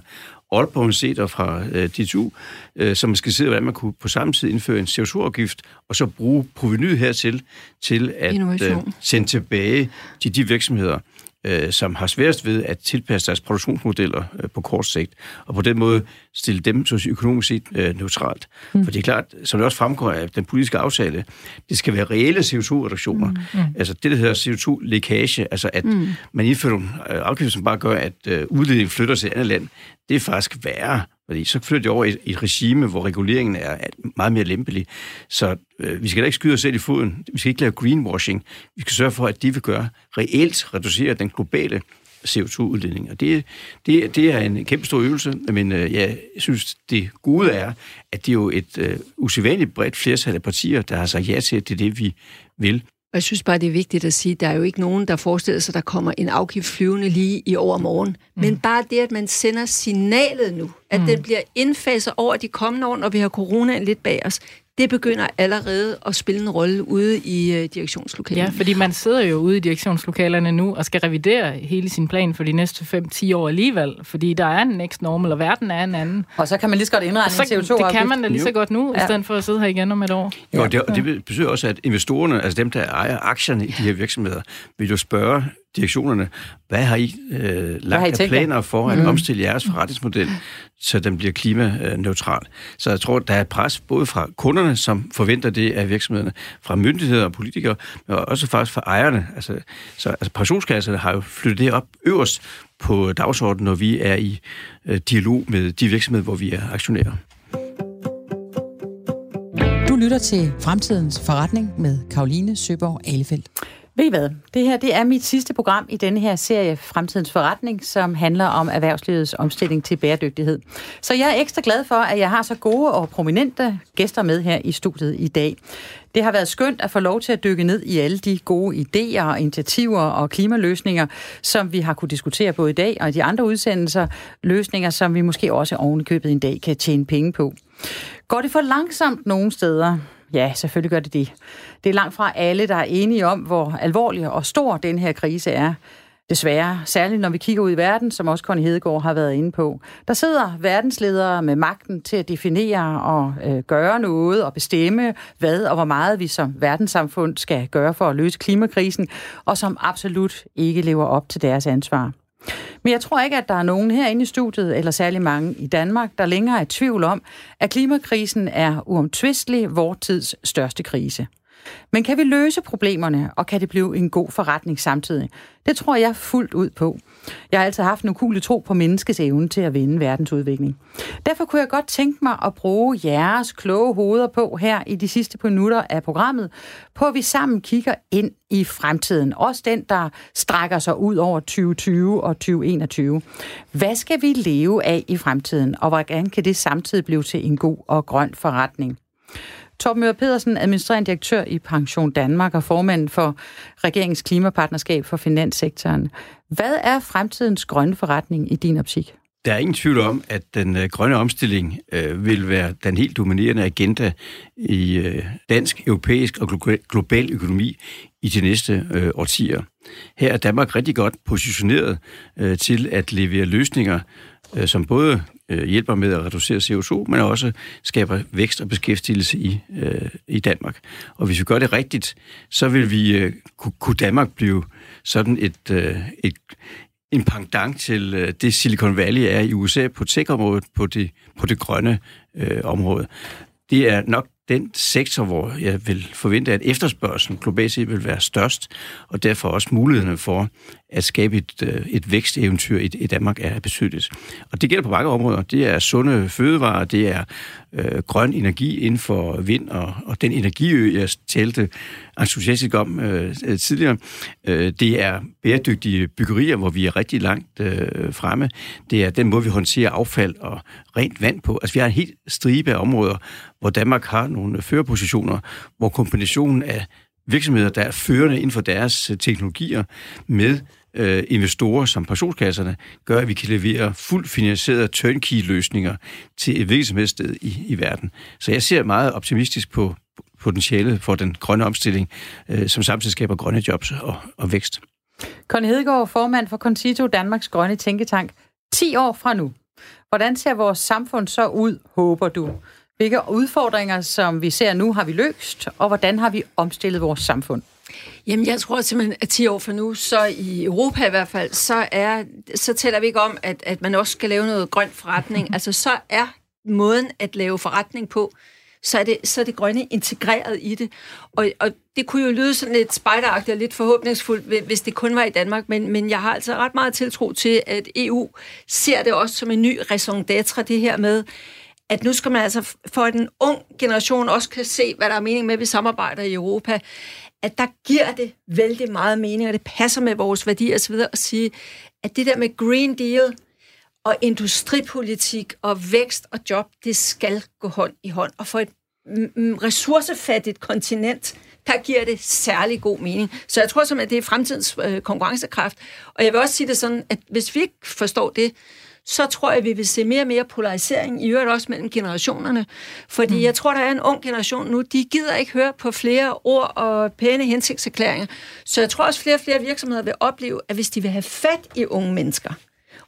Aalborg og fra øh, DTU, øh, som skal se, hvordan man kunne på samme tid indføre en CO2-afgift, og så bruge provenyet hertil til at øh, sende tilbage til de virksomheder, øh, som har sværest ved at tilpasse deres produktionsmodeller øh, på kort sigt, og på den måde stille dem så økonomisk set øh, neutralt. Mm. For det er klart, som det også fremgår af den politiske aftale, det skal være reelle CO2-reduktioner. Mm. Mm. Altså det, der hedder CO2-lækage, altså at mm. man indfører nogle øh, afgifter, som bare gør, at øh, udledningen flytter til et andet land, det er faktisk værre fordi så flytter det over i et regime, hvor reguleringen er meget mere lempelig. Så øh, vi skal da ikke skyde os selv i foden. Vi skal ikke lave greenwashing. Vi skal sørge for, at de vil gøre reelt reducere den globale CO2-udledning. Og det, det, det er en kæmpe stor øvelse, men øh, jeg synes, det gode er, at det er jo et øh, usædvanligt bredt flertal af partier, der har sagt ja til, at det er det, vi vil. Og jeg synes bare, det er vigtigt at sige, at der er jo ikke nogen, der forestiller sig, at der kommer en afgift flyvende lige i overmorgen. Mm. Men bare det, at man sender signalet nu, at mm. den bliver indfaset over de kommende år, når vi har coronaen lidt bag os, det begynder allerede at spille en rolle ude i øh, direktionslokalerne. Ja, fordi man sidder jo ude i direktionslokalerne nu og skal revidere hele sin plan for de næste 5-10 år alligevel, fordi der er en next normal, og verden er en anden. Og så kan man lige så godt indregne en CO2 Det kan man da lige så godt nu, ja. i stedet for at sidde her igen om et år. Jo, det, og det betyder også, at investorerne, altså dem, der ejer aktierne i de her virksomheder, vil jo spørge direktionerne, hvad har I øh, lagt har I af planer for at mm. omstille jeres forretningsmodel, så den bliver klimaneutral? Så jeg tror, der er et pres både fra kunderne, som forventer det af virksomhederne, fra myndigheder og politikere, men også faktisk fra ejerne. Altså, så, altså pensionskasserne har jo flyttet det op øverst på dagsordenen, når vi er i øh, dialog med de virksomheder, hvor vi er aktionærer. Du lytter til Fremtidens Forretning med Karoline Søborg Alefeldt. Ved I hvad? Det her det er mit sidste program i denne her serie Fremtidens Forretning, som handler om erhvervslivets omstilling til bæredygtighed. Så jeg er ekstra glad for, at jeg har så gode og prominente gæster med her i studiet i dag. Det har været skønt at få lov til at dykke ned i alle de gode idéer og initiativer og klimaløsninger, som vi har kunne diskutere både i dag og i de andre udsendelser. Løsninger, som vi måske også ovenikøbet en dag kan tjene penge på. Går det for langsomt nogle steder? Ja, selvfølgelig gør det det. Det er langt fra alle, der er enige om, hvor alvorlig og stor den her krise er. Desværre, særligt når vi kigger ud i verden, som også Connie Hedegaard har været inde på. Der sidder verdensledere med magten til at definere og øh, gøre noget og bestemme, hvad og hvor meget vi som verdenssamfund skal gøre for at løse klimakrisen, og som absolut ikke lever op til deres ansvar. Men jeg tror ikke, at der er nogen herinde i studiet, eller særlig mange i Danmark, der længere er i tvivl om, at klimakrisen er uomtvistelig vores tids største krise. Men kan vi løse problemerne, og kan det blive en god forretning samtidig? Det tror jeg fuldt ud på. Jeg har altid haft en ukulig tro på menneskets evne til at vinde verdensudvikling. Derfor kunne jeg godt tænke mig at bruge jeres kloge hoveder på her i de sidste minutter af programmet, på at vi sammen kigger ind i fremtiden. Også den, der strækker sig ud over 2020 og 2021. Hvad skal vi leve af i fremtiden, og hvordan kan det samtidig blive til en god og grøn forretning? Torben Møre Pedersen, administrerende direktør i Pension Danmark og formand for regeringens klimapartnerskab for finanssektoren. Hvad er fremtidens grønne forretning i din optik? Der er ingen tvivl om, at den øh, grønne omstilling øh, vil være den helt dominerende agenda i øh, dansk, europæisk og global økonomi i de næste øh, årtier. Her er Danmark rigtig godt positioneret øh, til at levere løsninger, øh, som både øh, hjælper med at reducere CO2, men også skaber vækst og beskæftigelse i, øh, i Danmark. Og hvis vi gør det rigtigt, så vil vi øh, kunne Danmark blive sådan et, øh, et, en pendant til øh, det Silicon Valley er i USA på tech-området, på det, på det grønne øh, område. Det er nok den sektor, hvor jeg vil forvente, at efterspørgselen globalt set vil være størst, og derfor også mulighederne for at skabe et, øh, et væksteventyr i, i Danmark er betydeligt. Og det gælder på mange områder. Det er sunde fødevarer, det er øh, grøn energi inden for vind, og, og den energiø, jeg talte entusiastisk om øh, øh tidligere, øh, det er bæredygtige byggerier, hvor vi er rigtig langt øh, fremme. Det er den måde, vi håndterer affald og rent vand på. Altså, vi har en helt stribe af områder, hvor Danmark har nogle førerpositioner, hvor kombinationen af virksomheder, der er førende inden for deres øh, teknologier, med øh, investorer som pensionskasserne, gør, at vi kan levere fuldt finansierede turnkey-løsninger til et virksomhedssted i, i verden. Så jeg ser meget optimistisk på potentialet for den grønne omstilling, øh, som samtidig skaber grønne jobs og, og vækst. Conny Hedegaard, formand for Concito, Danmarks Grønne Tænketank. 10 år fra nu. Hvordan ser vores samfund så ud, håber du? Hvilke udfordringer, som vi ser nu, har vi løst, og hvordan har vi omstillet vores samfund? Jamen, jeg tror simpelthen, at 10 år fra nu, så i Europa i hvert fald, så, er, så tæller vi ikke om, at, at man også skal lave noget grønt forretning. altså, så er måden at lave forretning på, så er det, så er det grønne integreret i det. Og, og det kunne jo lyde sådan lidt spejderagtigt og lidt forhåbningsfuldt, hvis det kun var i Danmark, men, men jeg har altså ret meget tiltro til, at EU ser det også som en ny raison d'être, det her med, at nu skal man altså, for at en ung generation også kan se, hvad der er mening med, at vi samarbejder i Europa, at der giver det vældig meget mening, og det passer med vores værdier osv. at sige, at det der med Green Deal og industripolitik og vækst og job, det skal gå hånd i hånd. Og for et ressourcefattigt kontinent, der giver det særlig god mening. Så jeg tror simpelthen, at det er fremtidens øh, konkurrencekraft. Og jeg vil også sige det sådan, at hvis vi ikke forstår det, så tror jeg, at vi vil se mere og mere polarisering, i øvrigt også mellem generationerne. Fordi mm. jeg tror, der er en ung generation nu, de gider ikke høre på flere ord og pæne hensigtserklæringer. Så jeg tror også, at flere og flere virksomheder vil opleve, at hvis de vil have fat i unge mennesker,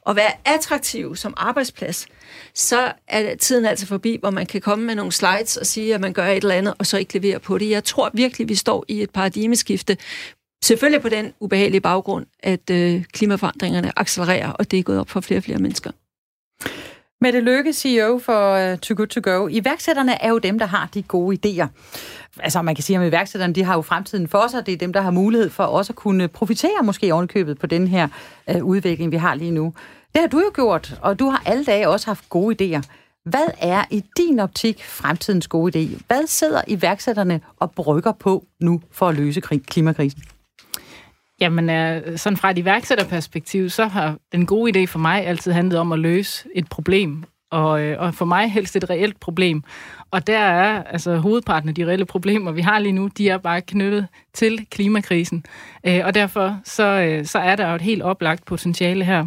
og være attraktiv som arbejdsplads, så er tiden altså forbi, hvor man kan komme med nogle slides og sige, at man gør et eller andet, og så ikke levere på det. Jeg tror virkelig, vi står i et paradigmeskifte, Selvfølgelig på den ubehagelige baggrund, at øh, klimaforandringerne accelererer, og det er gået op for flere og flere mennesker. Mette Lykke, CEO for øh, uh, Too Good To Go. Iværksætterne er jo dem, der har de gode idéer. Altså man kan sige, at iværksætterne de har jo fremtiden for sig. Det er dem, der har mulighed for også at kunne profitere måske ovenkøbet på den her uh, udvikling, vi har lige nu. Det har du jo gjort, og du har alle dage også haft gode idéer. Hvad er i din optik fremtidens gode idé? Hvad sidder iværksætterne og brygger på nu for at løse klimakrisen? Jamen, øh, sådan fra et iværksætterperspektiv, så har den gode idé for mig altid handlet om at løse et problem. Og, øh, og for mig helst et reelt problem. Og der er altså hovedparten af de reelle problemer, vi har lige nu, de er bare knyttet til klimakrisen. Øh, og derfor så, så er der jo et helt oplagt potentiale her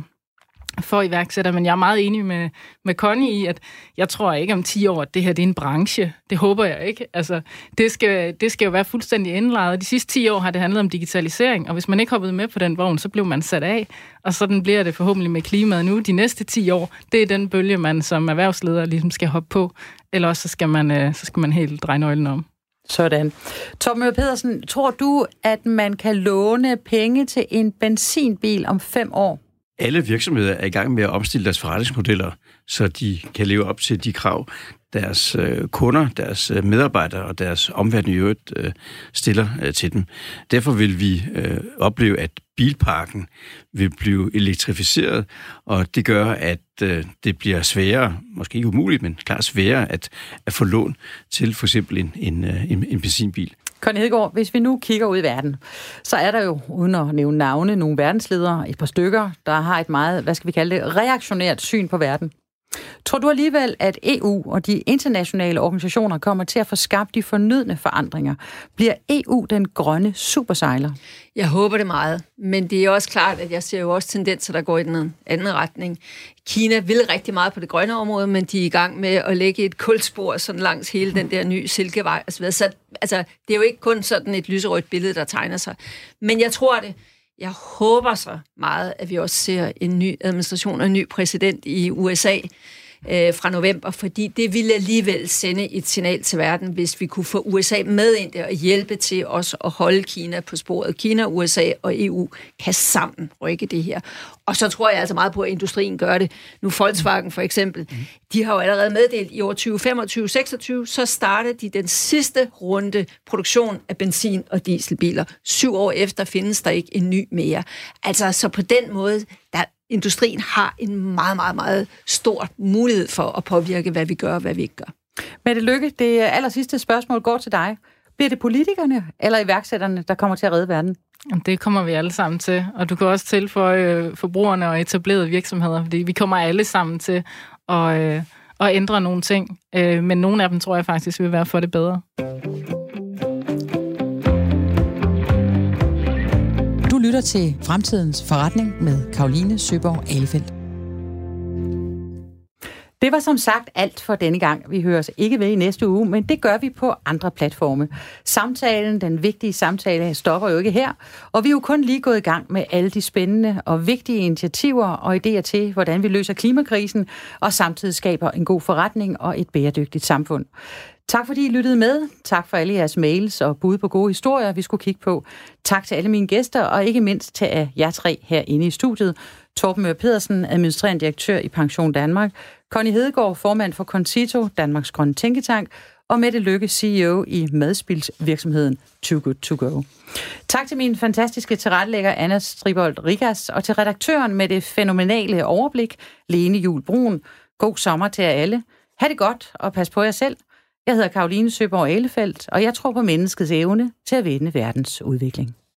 for iværksætter, men jeg er meget enig med, med Connie i, at jeg tror ikke om 10 år, at det her det er en branche. Det håber jeg ikke. Altså, det, skal, det skal jo være fuldstændig indlejet. De sidste 10 år har det handlet om digitalisering, og hvis man ikke hoppede med på den vogn, så blev man sat af, og sådan bliver det forhåbentlig med klimaet nu. De næste 10 år, det er den bølge, man som erhvervsleder ligesom skal hoppe på, eller også så skal man, øh, så skal man helt dreje nøglen om. Sådan. Tom Pedersen, tror du, at man kan låne penge til en benzinbil om fem år? Alle virksomheder er i gang med at omstille deres forretningsmodeller, så de kan leve op til de krav, deres øh, kunder, deres øh, medarbejdere og deres omverden i øvrigt øh, stiller øh, til dem. Derfor vil vi øh, opleve, at bilparken vil blive elektrificeret, og det gør, at øh, det bliver sværere, måske ikke umuligt, men klart sværere at, at få lån til for eksempel en, en, øh, en, en benzinbil. Conny Hedegaard, hvis vi nu kigger ud i verden, så er der jo, uden at nævne navne, nogle verdensledere, et par stykker, der har et meget, hvad skal vi kalde det, reaktionært syn på verden. Tror du alligevel, at EU og de internationale organisationer kommer til at få skabt de fornødne forandringer? Bliver EU den grønne supersejler? Jeg håber det meget, men det er også klart, at jeg ser jo også tendenser, der går i den anden retning. Kina vil rigtig meget på det grønne område, men de er i gang med at lægge et kulspor sådan langs hele den der nye silkevej osv. Så altså, det er jo ikke kun sådan et lyserødt billede, der tegner sig. Men jeg tror det. Jeg håber så meget, at vi også ser en ny administration og en ny præsident i USA, øh, fra november, fordi det ville alligevel sende et signal til verden, hvis vi kunne få USA med ind der og hjælpe til os at holde Kina på sporet. Kina, USA og EU kan sammen rykke det her. Og så tror jeg altså meget på, at industrien gør det. Nu Volkswagen for eksempel, de har jo allerede meddelt i år 2025 26 så starter de den sidste runde produktion af benzin- og dieselbiler. Syv år efter findes der ikke en ny mere. Altså, så på den måde, der industrien har en meget, meget, meget stor mulighed for at påvirke, hvad vi gør og hvad vi ikke gør. Mette Lykke, det aller sidste spørgsmål går til dig. Bliver det politikerne eller iværksætterne, der kommer til at redde verden? Det kommer vi alle sammen til, og du kan også tilføje øh, forbrugerne og etablerede virksomheder, fordi vi kommer alle sammen til at, øh, at ændre nogle ting, øh, men nogle af dem tror jeg faktisk vil være for det bedre. Lytter til Fremtidens Forretning med Karoline Søborg Alefeldt. Det var som sagt alt for denne gang. Vi hører os ikke ved i næste uge, men det gør vi på andre platforme. Samtalen, den vigtige samtale, stopper jo ikke her, og vi er jo kun lige gået i gang med alle de spændende og vigtige initiativer og idéer til, hvordan vi løser klimakrisen og samtidig skaber en god forretning og et bæredygtigt samfund. Tak fordi I lyttede med. Tak for alle jeres mails og bud på gode historier, vi skulle kigge på. Tak til alle mine gæster, og ikke mindst til jer tre herinde i studiet. Torben Møre Pedersen, administrerende direktør i Pension Danmark, Connie Hedegaard, formand for Concito, Danmarks Grønne Tænketank, og Mette Lykke, CEO i madspilsvirksomheden Too Good To Go. Tak til min fantastiske tilrettelægger Anna Stribold Rigas, og til redaktøren med det fænomenale overblik, Lene Jul Brun. God sommer til jer alle. Ha' det godt, og pas på jer selv. Jeg hedder Karoline Søborg Alefeldt, og jeg tror på menneskets evne til at vende verdens udvikling.